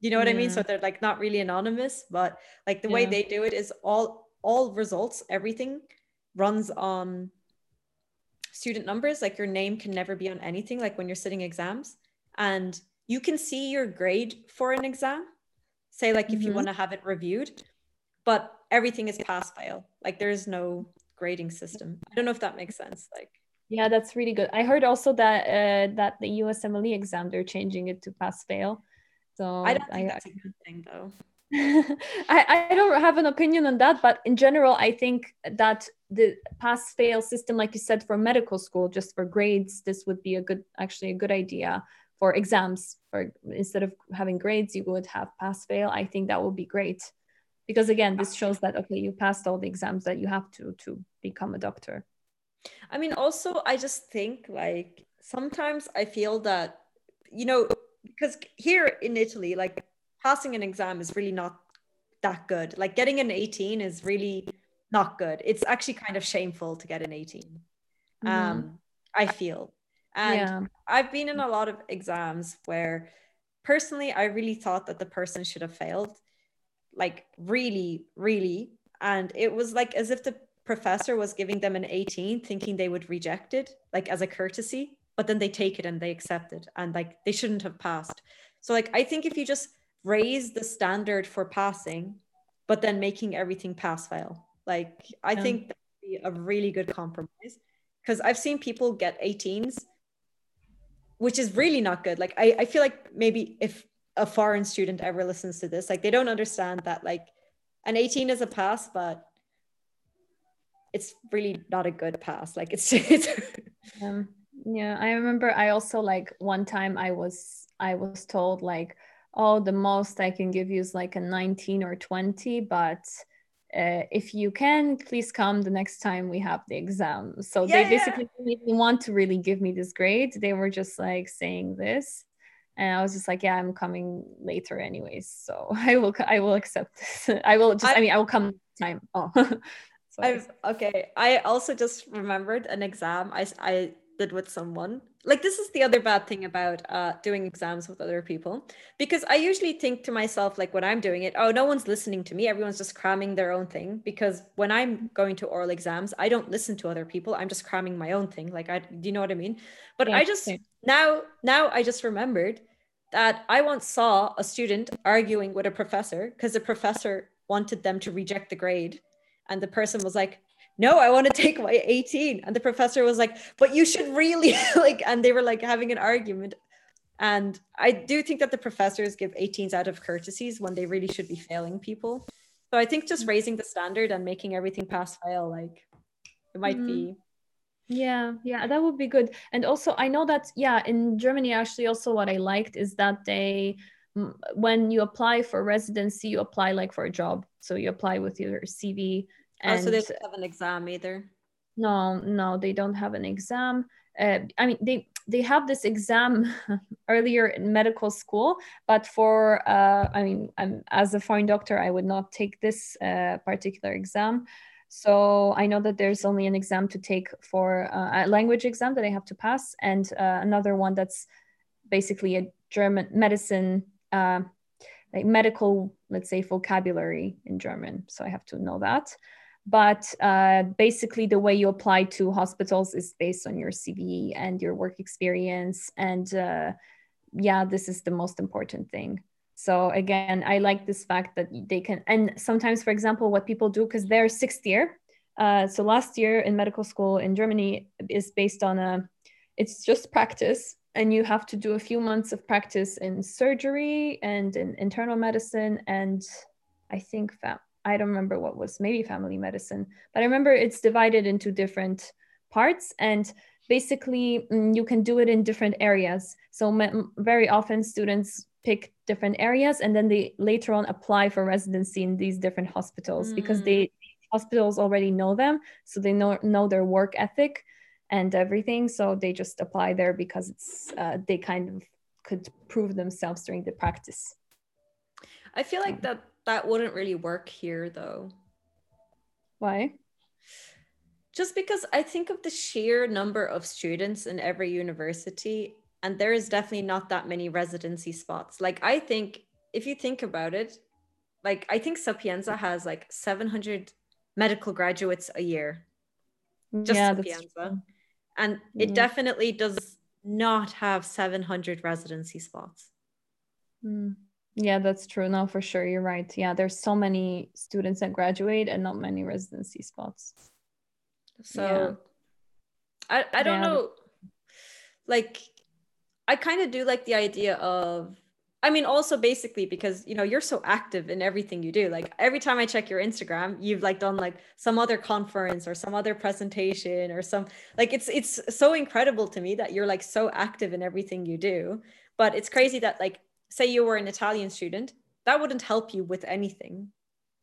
you know what yeah. I mean? So they're like not really anonymous, but like the yeah. way they do it is all all results, everything runs on student numbers like your name can never be on anything like when you're sitting exams. And you can see your grade for an exam say like if mm-hmm. you want to have it reviewed but everything is pass fail. Like there's no grading system. I don't know if that makes sense like. Yeah that's really good. I heard also that uh, that the usmle exam they're changing it to pass fail. So i don't think I, that's a good thing though I, I don't have an opinion on that, but in general, I think that the pass fail system, like you said, for medical school, just for grades, this would be a good, actually, a good idea for exams. For instead of having grades, you would have pass fail. I think that would be great because again, this shows that okay, you passed all the exams that you have to to become a doctor. I mean, also, I just think like sometimes I feel that you know because here in Italy, like passing an exam is really not that good. Like getting an 18 is really not good. It's actually kind of shameful to get an 18. Mm-hmm. Um, I feel. And yeah. I've been in a lot of exams where personally I really thought that the person should have failed. Like really, really. And it was like as if the professor was giving them an 18, thinking they would reject it, like as a courtesy, but then they take it and they accept it. And like they shouldn't have passed. So like I think if you just raise the standard for passing, but then making everything pass fail. Like I yeah. think that would be a really good compromise because I've seen people get 18s, which is really not good. Like I, I feel like maybe if a foreign student ever listens to this, like they don't understand that like an 18 is a pass, but it's really not a good pass. Like it's, it's um, yeah, I remember I also like one time I was I was told like oh, the most I can give you is like a 19 or 20, but uh, if you can, please come the next time we have the exam. So yeah, they basically yeah. didn't want to really give me this grade. They were just like saying this. And I was just like, yeah, I'm coming later anyways. So I will, I will accept this. I will just, I, I mean, I will come time. Oh, so okay. I also just remembered an exam I, I did with someone. Like this is the other bad thing about uh, doing exams with other people because i usually think to myself like when i'm doing it oh no one's listening to me. Everyone's just cramming their own thing. Because when i'm going to oral exams i don't listen to other people. I'm just cramming my own thing. Like i do you know what i mean? But yeah, i just yeah. now now i just remembered that i once saw a student arguing with a professor because the professor wanted them to reject the grade. And the person was like no, I want to take my 18. And the professor was like, but you should really like, and they were like having an argument. And I do think that the professors give 18s out of courtesies when they really should be failing people. So I think just raising the standard and making everything pass fail, like it might mm. be. Yeah, yeah, that would be good. And also, I know that, yeah, in Germany, actually, also what I liked is that they, when you apply for residency, you apply like for a job. So you apply with your CV and, oh, so they don't have an exam either. No, no, they don't have an exam. Uh, I mean, they they have this exam earlier in medical school, but for uh, I mean, I'm, as a foreign doctor, I would not take this uh, particular exam. So I know that there's only an exam to take for uh, a language exam that I have to pass, and uh, another one that's basically a German medicine, uh, like medical, let's say, vocabulary in German. So I have to know that but uh, basically the way you apply to hospitals is based on your cv and your work experience. And uh, yeah this is the most important thing. So again i like this fact that they can and sometimes for example what people do because they're sixth year uh, so last year in medical school in germany is based on a it's just practice. And you have to do a few months of practice in surgery and in internal medicine and i think fam- I don't remember what was maybe family medicine, but I remember it's divided into different parts and basically mm, you can do it in different areas. So very often students pick different areas and then they later on apply for residency in these different hospitals mm. because they hospitals already know them, so they know know their work ethic and everything. So they just apply there because it's uh, they kind of could prove themselves during the practice. I feel like that that wouldn't really work here though. Why? Just because I think of the sheer number of students in every university, and there is definitely not that many residency spots. Like, I think if you think about it, like, I think Sapienza has like 700 medical graduates a year. Just yeah, Sapienza. And it mm. definitely does not have 700 residency spots. Mm. Yeah, that's true. No, for sure. You're right. Yeah, there's so many students that graduate and not many residency spots. So yeah. I, I don't yeah. know. Like, I kind of do like the idea of I mean, also basically because you know you're so active in everything you do. Like every time I check your Instagram, you've like done like some other conference or some other presentation or some like it's it's so incredible to me that you're like so active in everything you do. But it's crazy that like say you were an Italian student, that wouldn't help you with anything.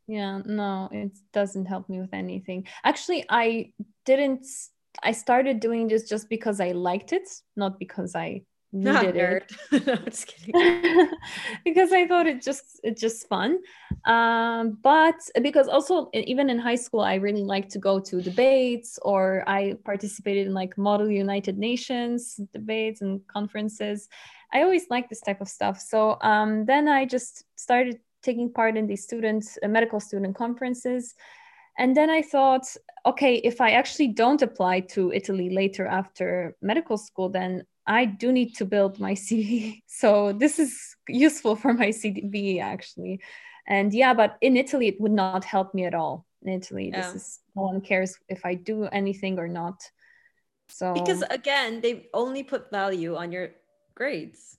Yeah, no, it doesn't help me with anything. Actually, I didn't I started doing this just because I liked it, not because I needed it. no, just kidding. because I thought it just it's just fun. Um, but because also even in high school, I really liked to go to debates or I participated in like Model United Nations debates and conferences. I always like this type of stuff. So um, then I just started taking part in these students, uh, medical student conferences. And then I thought, okay, if I actually don't apply to Italy later after medical school, then I do need to build my CV. So this is useful for my CV actually. And yeah, but in Italy, it would not help me at all. In Italy, yeah. this is no one cares if I do anything or not. So because again, they only put value on your grades.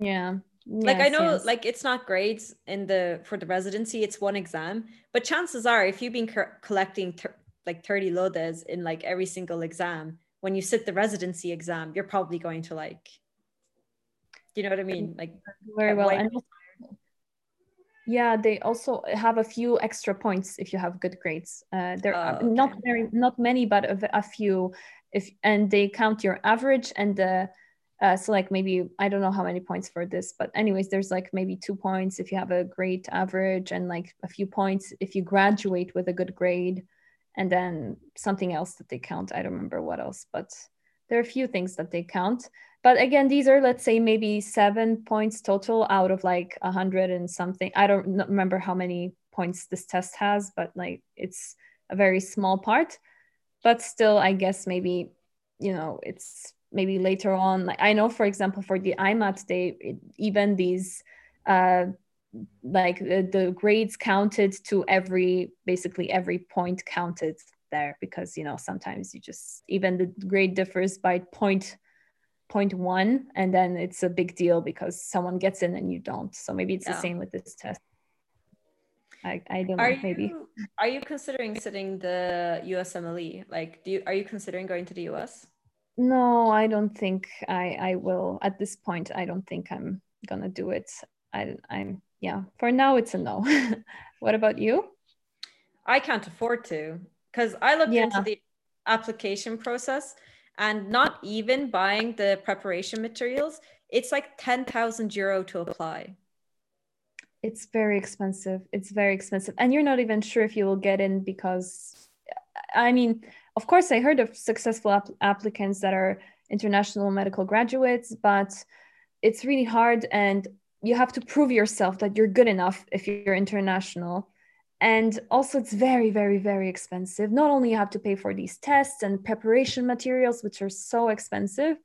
Yeah. Like I know, yes. like it's not grades in the for the residency; it's one exam. But chances are, if you've been co- collecting ter- like thirty lodes in like every single exam, when you sit the residency exam, you're probably going to like, you know what I mean? Like very well. Yeah, they also have a few extra points if you have good grades. Uh, there are oh, okay. not very, not many, but a, a, few. If and they count your average and the. Uh, so like maybe I don't know how many points for this, but anyways, there's like maybe two points if you have a great average and like a few points if you graduate with a good grade and then something else that they count. I don't remember what else, but there are a few things that they count. But again, these are let's say maybe seven points total out of like a hundred and something. I don't remember how many points this test has, but like it's a very small part. But still, I guess maybe you know it's maybe later on. Like I know, for example, for the IMAT, they it, even these uh, like the, the grades counted to every basically every point counted there because you know sometimes you just even the grade differs by point point one and then it's a big deal because someone gets in and you don't so maybe it's yeah. the same with this test I, I don't are know maybe you, are you considering sitting the USMLE like do you are you considering going to the US no I don't think I I will at this point I don't think I'm gonna do it I I'm yeah, for now it's a no. what about you? I can't afford to because I looked yeah. into the application process and not even buying the preparation materials, it's like 10,000 euro to apply. It's very expensive. It's very expensive. And you're not even sure if you will get in because, I mean, of course, I heard of successful ap- applicants that are international medical graduates, but it's really hard. And you have to prove yourself that you're good enough if you're international and also it's very very very expensive not only you have to pay for these tests and preparation materials which are so expensive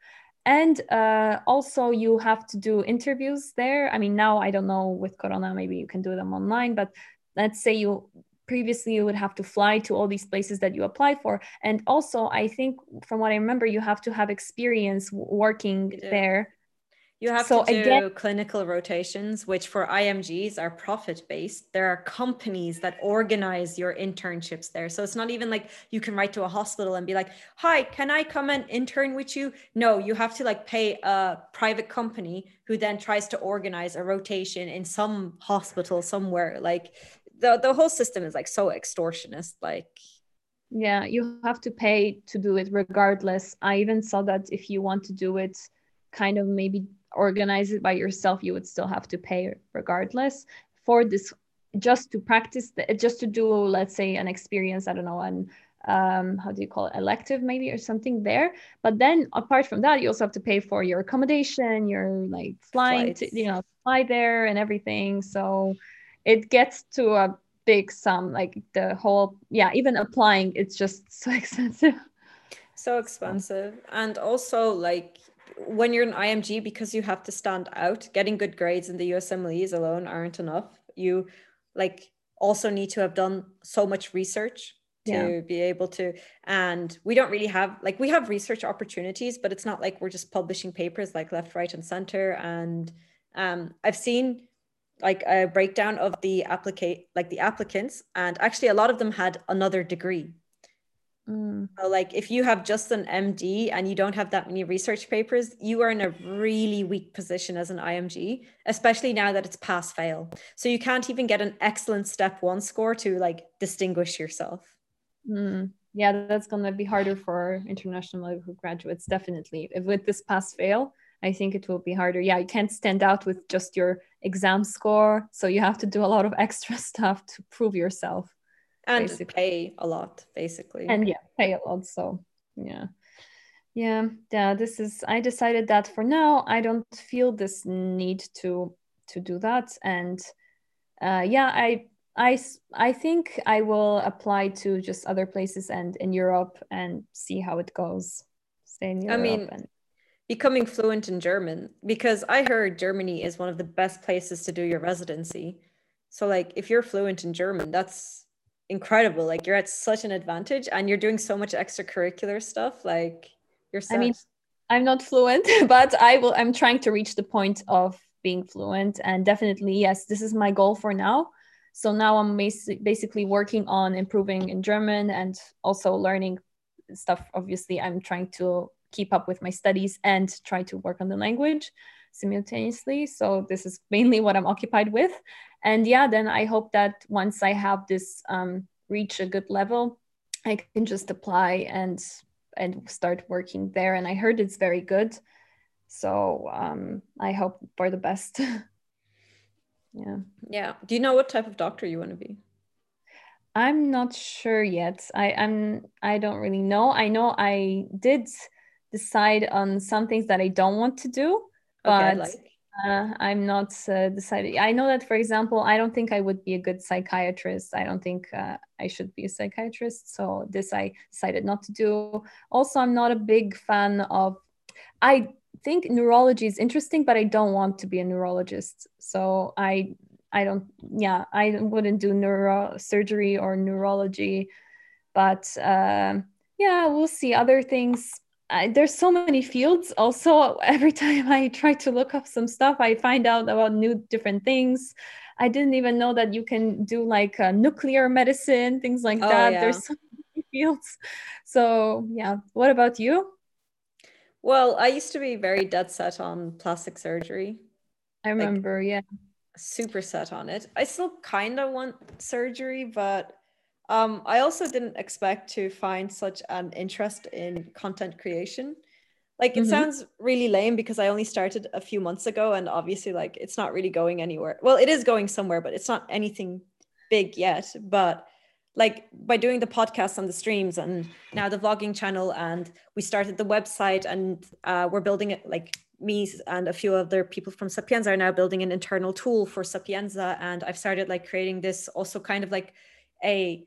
and uh, also you have to do interviews there i mean now i don't know with corona maybe you can do them online but let's say you previously you would have to fly to all these places that you apply for and also i think from what i remember you have to have experience working there you have so to do again, clinical rotations, which for IMGs are profit based. There are companies that organize your internships there. So it's not even like you can write to a hospital and be like, Hi, can I come and intern with you? No, you have to like pay a private company who then tries to organize a rotation in some hospital somewhere. Like the, the whole system is like so extortionist. Like, yeah, you have to pay to do it regardless. I even saw that if you want to do it kind of maybe organize it by yourself, you would still have to pay regardless for this just to practice the, just to do let's say an experience i don't know an um, how do you call it elective maybe or something there but then apart from that you also have to pay for your accommodation your like flying to, you know fly there and everything so it gets to a big sum like the whole yeah even applying it's just so expensive. So expensive. And also like when you're an img because you have to stand out getting good grades in the usmles alone aren't enough. You like also need to have done so much research to yeah. be able to and we don't really have like we have research opportunities but it's not like we're just publishing papers like left right and center. And um, i've seen like a breakdown of the applicate like the applicants and actually a lot of them had another degree mm. so like if you have just an md and you don't have that many research papers you are in a really weak position as an img especially now that it's pass fail so you can't even get an excellent step one score to like distinguish yourself mm. yeah that's going to be harder for international graduates definitely if with this pass fail I think it will be harder. Yeah, you can't stand out with just your exam score. So you have to do a lot of extra stuff to prove yourself. And basically. pay a lot, basically. And yeah, pay a lot. So yeah. Yeah, yeah. This is I decided that for now I don't feel this need to to do that. And uh yeah, I I I think I will apply to just other places and in Europe and see how it goes. Stay in Europe I mean, and becoming fluent in German because I heard Germany is one of the best places to do your residency. So like if you're fluent in German, that's incredible. Like you're at such an advantage and you're doing so much extracurricular stuff. Like you're set. I mean, I'm not fluent, but I will I'm trying to reach the point of being fluent and definitely yes, this is my goal for now. So now I'm basically working on improving in German and also learning stuff obviously I'm trying to keep up with my studies and try to work on the language simultaneously. So this is mainly what I'm occupied with. And yeah, then I hope that once I have this um, reach a good level, I can just apply and and start working there. And I heard it's very good. So um, I hope for the best. yeah. Yeah. Do you know what type of doctor you want to be? I'm not sure yet. I, I'm I don't really know. I know I did decide on some things that I don't want to do, but okay, like. uh, I'm not uh, decided. I know that, for example, I don't think I would be a good psychiatrist. I don't think uh, I should be a psychiatrist. So this I decided not to do. Also, I'm not a big fan of. I think neurology is interesting, but I don't want to be a neurologist. So I I don't yeah I wouldn't do neurosurgery or neurology, but uh, yeah we'll see other things I, there's so many fields. Also every time i try to look up some stuff i find out about new different things. I didn't even know that you can do like uh, nuclear medicine things like oh, that. Yeah. there's so many fields. So yeah. What about you? Well i used to be very dead set on plastic surgery. I remember like, yeah. super set on it. I still kind of want surgery but um, I also didn't expect to find such an interest in content creation. Like it mm-hmm. sounds really lame because I only started a few months ago and obviously like it's not really going anywhere. Well, it is going somewhere, but it's not anything big yet. But like by doing the podcast and the streams and now the vlogging channel and we started the website and uh, we're building it like me and a few other people from Sapienza are now building an internal tool for Sapienza and I've started like creating this also kind of like a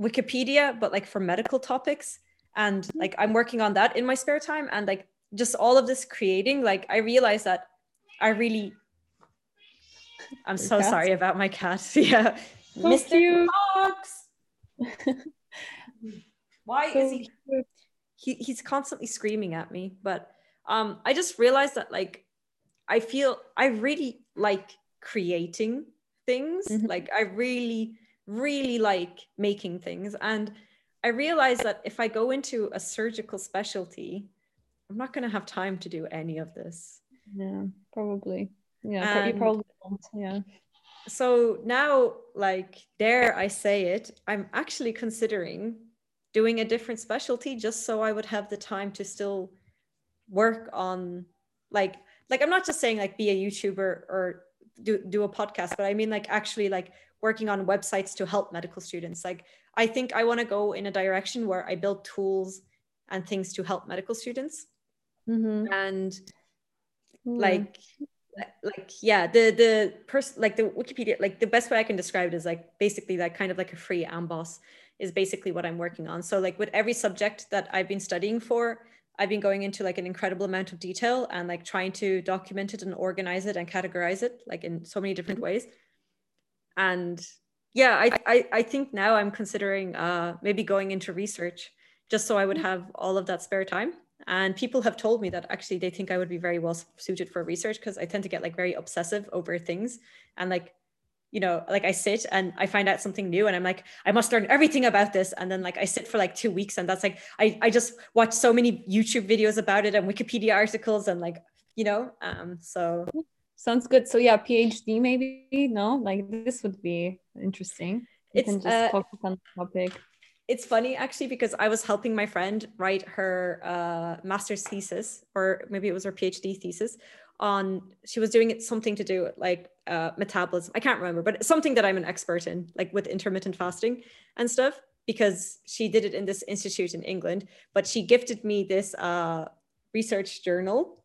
Wikipedia, but like for medical topics. And mm-hmm. like I'm working on that in my spare time. And like just all of this creating, like I realized that I really I'm Your so sorry about my cat. yeah. So Mr. Cute. Fox. Why so is he, he he's constantly screaming at me? But um I just realized that like I feel I really like creating things. Mm-hmm. Like I really really like making things. And I realized that if I go into a surgical specialty, I'm not going to have time to do any of this. Yeah, probably. Yeah, and you probably won't. Yeah. So now, like, dare I say it, I'm actually considering doing a different specialty just so I would have the time to still work on, like, like I'm not just saying like be a YouTuber or do do a podcast, but I mean like actually like working on websites to help medical students. Like, I think I want to go in a direction where I build tools and things to help medical students. Mm-hmm. And mm. like, like yeah, the the person like the Wikipedia, like the best way I can describe it is like basically like kind of like a free Amboss. is basically what I'm working on. So like with every subject that I've been studying for, I've been going into like an incredible amount of detail and like trying to document it and organize it and categorize it like in so many different ways. And yeah, I I, I think now I'm considering uh, maybe going into research just so I would have all of that spare time. And people have told me that actually they think I would be very well suited for research because I tend to get like very obsessive over things. And like you know like i sit and i find out something new and i'm like i must learn everything about this. And then like i sit for like two weeks and that's like i, I just watch so many youtube videos about it and wikipedia articles and like you know um so sounds good so yeah phd maybe no like this would be interesting you it's can just uh, focus on the topic it's funny actually because I was helping my friend write her uh, master's thesis, or maybe it was her PhD thesis, on she was doing it something to do with like uh, metabolism. I can't remember, but something that I'm an expert in, like with intermittent fasting and stuff, because she did it in this institute in England. But she gifted me this uh, research journal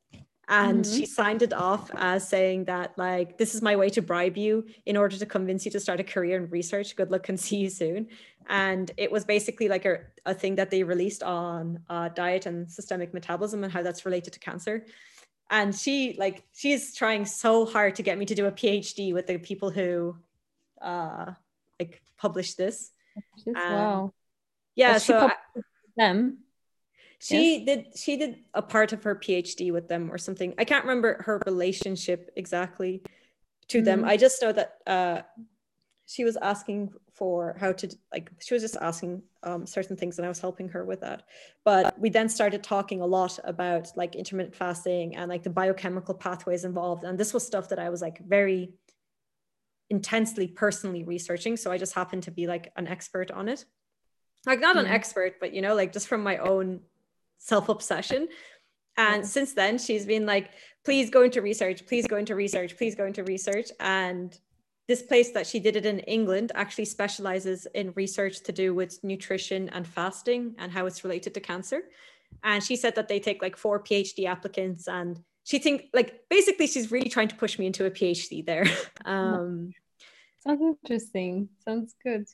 and mm-hmm. she signed it off as saying that like this is my way to bribe you in order to convince you to start a career in research. Good luck and see you soon. And it was basically like a, a thing that they released on uh, diet and systemic metabolism and how that's related to cancer. And she like she's trying so hard to get me to do a phd with the people who uh like published this. Um, wow. yeah so them she yes. did she did a part of her phd with them or something. I can't remember her relationship exactly to mm. them i just know that uh she was asking for how to like she was just asking um, certain things and i was helping her with that. But we then started talking a lot about like intermittent fasting and like the biochemical pathways involved. And this was stuff that i was like very intensely personally researching. So i just happened to be like an expert on it. Like not an expert but you know like just from my own self obsession. And since then, she's been like, please go into research, please go into research, please go into research. And this place that she did it in England actually specializes in research to do with nutrition and fasting and how it's related to cancer. And she said that they take like four PhD applicants and she think like basically she's really trying to push me into a PhD there. um sounds interesting. Sounds good.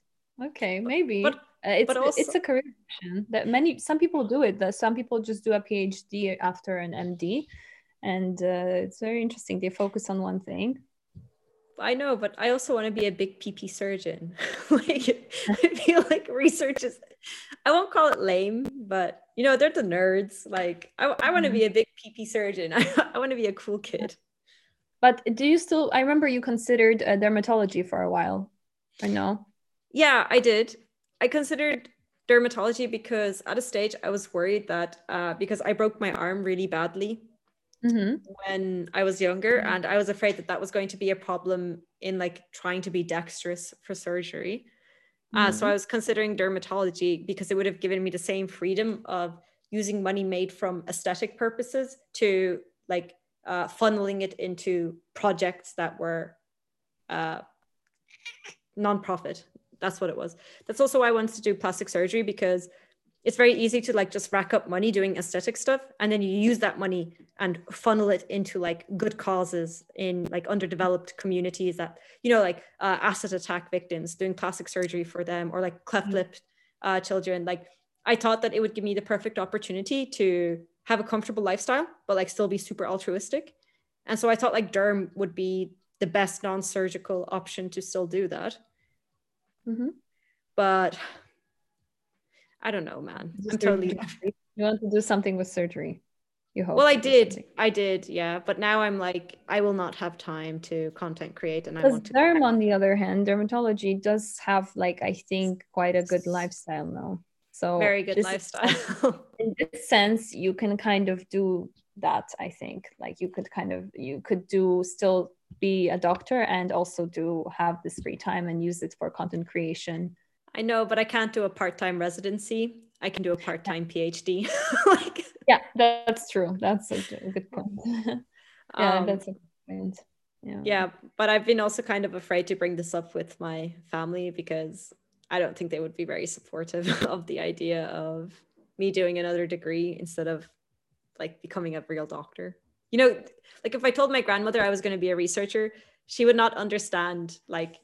Okay, maybe. But uh, it's also, it's a career option that many some people do it. That some people just do a PhD after an MD, and uh, it's very interesting. They focus on one thing. I know, but I also want to be a big PP surgeon. like I feel like research is I won't call it lame, but you know, they're the nerds. Like I, I want to be mm-hmm. a big PP surgeon. I, I want to be a cool kid. But do you still I remember you considered uh, dermatology for a while. I know. Yeah, I did. I considered dermatology because at a stage I was worried that uh, because I broke my arm really badly mm-hmm. when I was younger, mm-hmm. and I was afraid that that was going to be a problem in like trying to be dexterous for surgery. Uh, mm-hmm. so I was considering dermatology because it would have given me the same freedom of using money made from aesthetic purposes to like uh, funneling it into projects that were uh, nonprofit that's what it was. That's also why I wanted to do plastic surgery because it's very easy to like just rack up money doing aesthetic stuff and then you use that money and funnel it into like good causes in like underdeveloped communities that you know like uh, acid attack victims doing plastic surgery for them or like cleft mm-hmm. lip uh, children like i thought that it would give me the perfect opportunity to have a comfortable lifestyle but like still be super altruistic and so i thought like derm would be the best non-surgical option to still do that Mm-hmm. But I don't know, man. I'm totally. You want to do something with surgery. You hope. Well, I did. Something. I did. Yeah. But now I'm like, I will not have time to content create, and I want to. Derm, on the other hand, dermatology does have like I think quite a good lifestyle now. So very good lifestyle. in this sense, you can kind of do that. I think like you could kind of you could do still be a doctor and also to have this free time and use it for content creation. I know, but I can't do a part-time residency. I can do a part-time PhD. like Yeah, that's true. That's a good point. yeah, um, that's a good point. Yeah. yeah, but I've been also kind of afraid to bring this up with my family because I don't think they would be very supportive of the idea of me doing another degree instead of like becoming a real doctor you know like if i told my grandmother i was going to be a researcher she would not understand like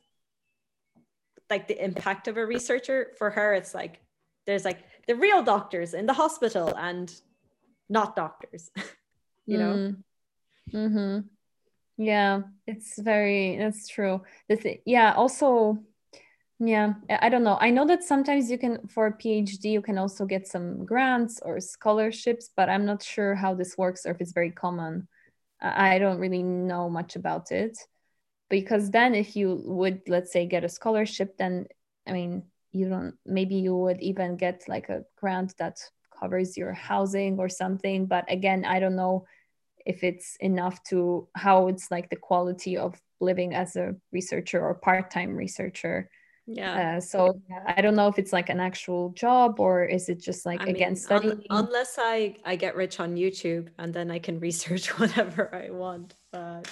like the impact of a researcher for her it's like there's like the real doctors in the hospital and not doctors you know mm. mm-hmm. yeah it's very that's true this yeah also yeah i don't know. I know that sometimes you can for a phd you can also get some grants or scholarships but i'm not sure how this works or if it's very common. I don't really know much about it. Because then if you would let's say get a scholarship then i mean you don't maybe you would even get like a grant that covers your housing or something. But again i don't know if it's enough to how it's like the quality of living as a researcher or part-time researcher yeah. Uh, so i don't know if it's like an actual job or is it just like I again mean, studying. un- unless i i get rich on youtube and then i can research whatever i want but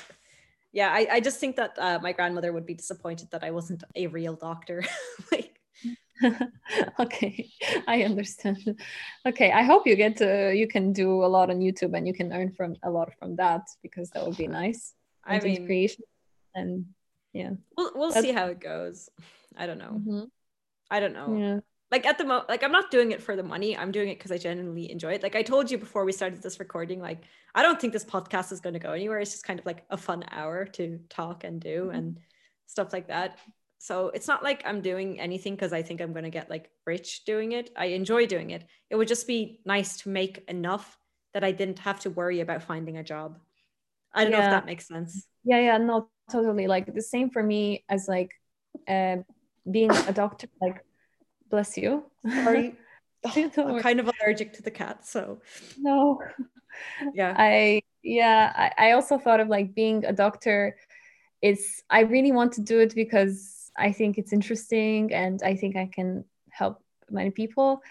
yeah i, I just think that uh, my grandmother would be disappointed that i wasn't a real doctor. Like okay i understand. Okay i hope you get to you can do a lot on youtube and you can earn from a lot from that because that would be nice. I mean creation and yeah we'll, we'll see how it goes i don't know mm-hmm. i don't know yeah. like at the moment like i'm not doing it for the money i'm doing it because i genuinely enjoy it like i told you before we started this recording like i don't think this podcast is going to go anywhere it's just kind of like a fun hour to talk and do mm-hmm. and stuff like that so it's not like I'm doing anything because I think I'm going to get like rich doing it. I enjoy doing it. It would just be nice to make enough that I didn't have to worry about finding a job. I don't yeah. know if that makes sense. Yeah, yeah, no, totally. Like the same for me as like uh, being a doctor. Like, bless you. Sorry. oh, I'm kind of allergic to the cat, so no. Yeah. I yeah. I, I also thought of like being a doctor. It's I really want to do it because I think it's interesting and I think I can help many people.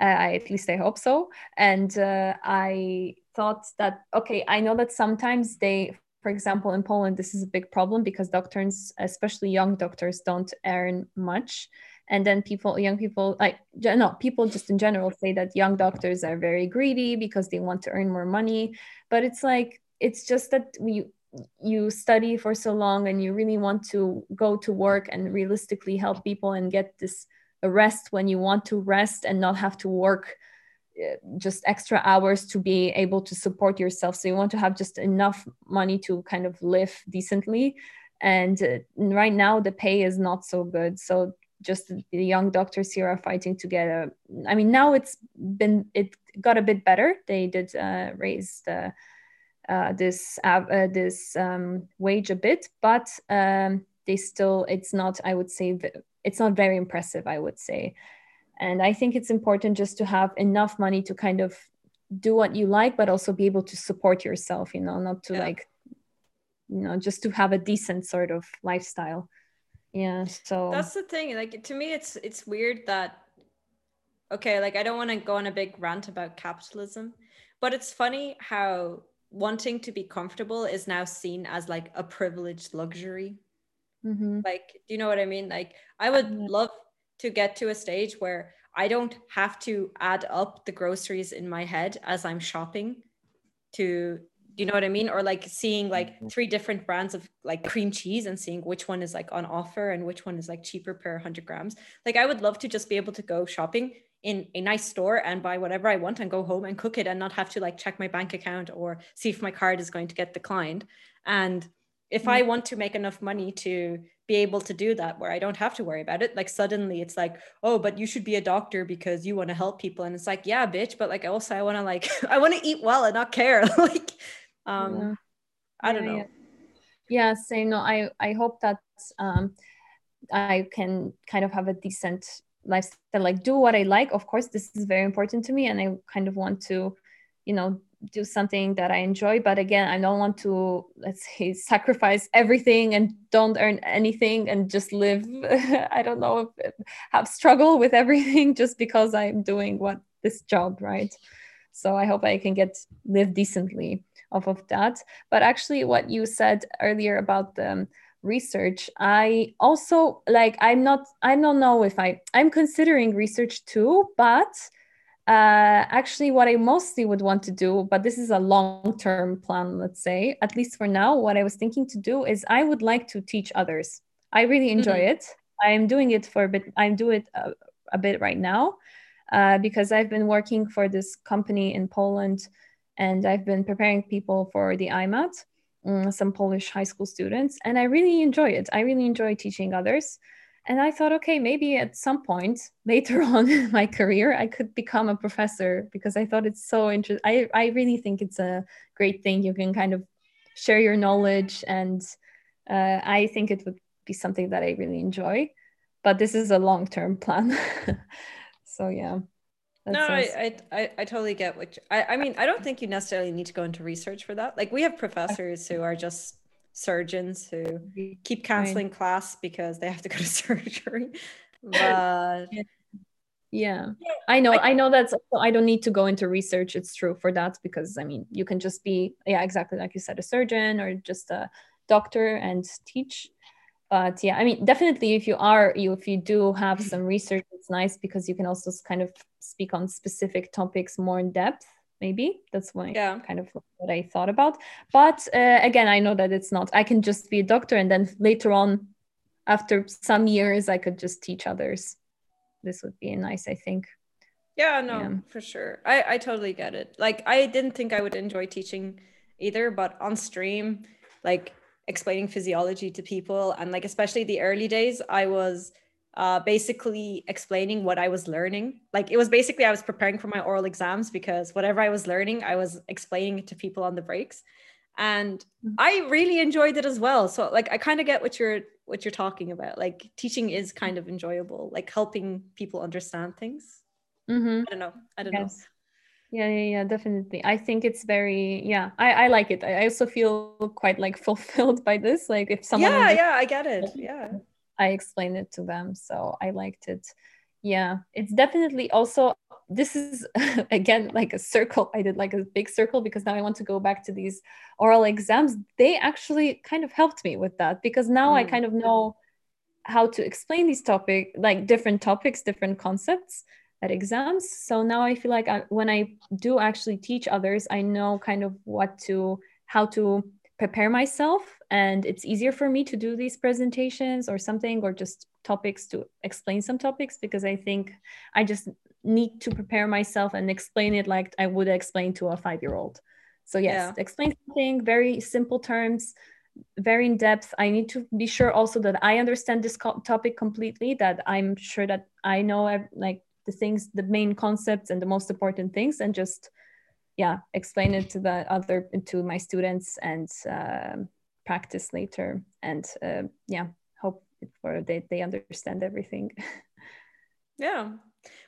Uh, I, at least I hope so. And uh, I thought that, okay, I know that sometimes they, for example, in Poland, this is a big problem because doctors, especially young doctors, don't earn much. And then people, young people, like, no, people just in general say that young doctors are very greedy because they want to earn more money. But it's like, it's just that we you study for so long and you really want to go to work and realistically help people and get this rest when you want to rest and not have to work just extra hours to be able to support yourself. So you want to have just enough money to kind of live decently. And uh, right now the pay is not so good. So just the young doctors here are fighting to get a i mean now it's been it got a bit better. They did uh, raise the uh, this uh, this um, wage a bit, but um, they still it's not I would say it's not very impressive I would say, and I think it's important just to have enough money to kind of do what you like, but also be able to support yourself. You know, not to yeah. like you know just to have a decent sort of lifestyle. Yeah, so that's the thing. Like to me, it's it's weird that okay, like I don't want to go on a big rant about capitalism, but it's funny how wanting to be comfortable is now seen as like a privileged luxury. Mm-hmm. Like, do you know what I mean? Like, I would love to get to a stage where I don't have to add up the groceries in my head as I'm shopping to do you know what I mean? Or like seeing like mm-hmm. three different brands of like cream cheese and seeing which one is like on offer and which one is like cheaper per 100 grams. Like I would love to just be able to go shopping in a nice store and buy whatever I want and go home and cook it and not have to like check my bank account or see if my card is going to get declined. And if mm-hmm. I want to make enough money to be able to do that where I don't have to worry about it, like suddenly it's like, oh, but you should be a doctor because you want to help people. And it's like, yeah, bitch, but like also I want to like I want to eat well and not care. like um yeah. I don't yeah, know. Yeah. yeah, same. No, I I hope that um I can kind of have a decent lifestyle like do what i like of course this is very important to me and i kind of want to you know do something that i enjoy but again i don't want to let's say sacrifice everything and don't earn anything and just live. I don't know have struggle with everything just because i'm doing what this job right? So i hope i can get live decently off of that. But actually what you said earlier about the um, research i also like i'm not i don't know if i i'm considering research too but uh, actually what i mostly would want to do but this is a long term plan let's say at least for now what i was thinking to do is i would like to teach others i really enjoy mm-hmm. it I'm doing it for a bit. I do it a, a bit right now uh, because I've been working for this company in Poland, and I've been preparing people for the IMAT, um, some Polish high school students, and I really enjoy it. I really enjoy teaching others. And I thought, okay, maybe at some point later on in my career, I could become a professor because I thought it's so interesting. I, I really think it's a great thing. You can kind of share your knowledge, and uh, I think it would be something that I really enjoy. But this is a long term plan. so, yeah. no, I, I, I totally get what you, I, I mean, I don't think you necessarily need to go into research for that. Like, we have professors who are just surgeons who keep canceling right. class because they have to go to surgery. But yeah. yeah. I know. I, I know that's I don't need to go into research. It's true for that because I mean, you can just be yeah, exactly like you said, a surgeon or just a doctor and teach. But yeah, I mean, definitely if you are you if you do have some research, it's nice because you can also kind of speak on specific topics more in depth maybe. That's what yeah. kind of what i thought about. But uh, again i know that it's not i can just be a doctor and then later on after some years i could just teach others. This would be nice i think. Yeah no yeah. for sure. I i totally get it. Like i didn't think i would enjoy teaching either but on stream like explaining physiology to people and like especially the early days i was uh, basically explaining what I was learning. Like it was basically I was preparing for my oral exams because whatever I was learning, I was explaining it to people on the breaks, and mm-hmm. I really enjoyed it as well. So like I kind of get what you're what you're talking about. Like teaching is kind of enjoyable, like helping people understand things. Mm-hmm. I don't know. I don't yes. know. Yeah, yeah, yeah, definitely. I think it's very, yeah, I, I like it. I also feel quite like fulfilled by this. Like if someone, yeah, yeah, I get it. Yeah I explained it to them. So I liked it. Yeah, it's definitely also, this is again like a circle. I did like a big circle because now I want to go back to these oral exams. They actually kind of helped me with that because now mm. I kind of know how to explain these topics, like different topics, different concepts at exams. So now I feel like I, when I do actually teach others, I know kind of what to, how to prepare myself and it's easier for me to do these presentations or something or just topics to explain some topics because i think i just need to prepare myself and explain it like i would explain to a five year old so yes yeah. explain something very simple terms very in depth i need to be sure also that i understand this co- topic completely that i'm sure that i know like the things the main concepts and the most important things and just yeah explain it to the other to my students and uh, practice later and uh, yeah hope for they, they understand everything. Yeah.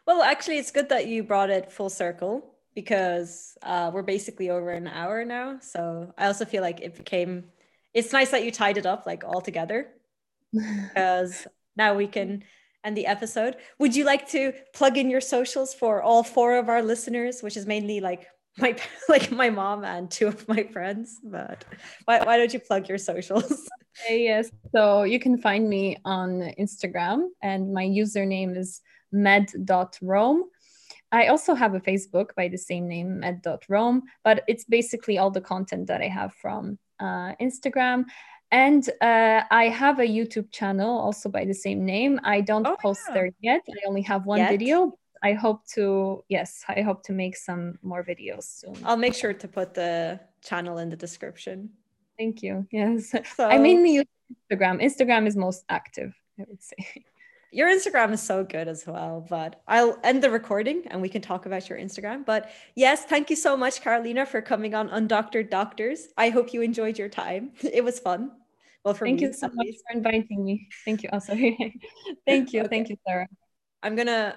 Well actually it's good that you brought it full circle because uh, we're basically over an hour now. So i also feel like it became it's nice that you tied it up like all together because now we can end the episode. Would you like to plug in your socials for all four of our listeners which is mainly like my like my mom and two of my friends but why, why don't you plug your socials yes so you can find me on instagram and my username is med.rome i also have a facebook by the same name med.rome but it's basically all the content that i have from uh, instagram and uh, I have a YouTube channel also by the same name. I don't oh, post yeah. there yet. I only have one yet? video, I hope to yes, I hope to make some more videos soon. I'll make sure to put the channel in the description. Thank you. Yes. So, I mainly use Instagram. Instagram is most active, I would say. Your Instagram is so good as well, but I'll end the recording and we can talk about your Instagram. But yes, thank you so much, Carolina, for coming on Undoctored Doctors. I hope you enjoyed your time. It was fun. Well, for thank me, you so much least. for inviting me. Thank you. Also, thank you. Okay. Thank you, Sarah. I'm gonna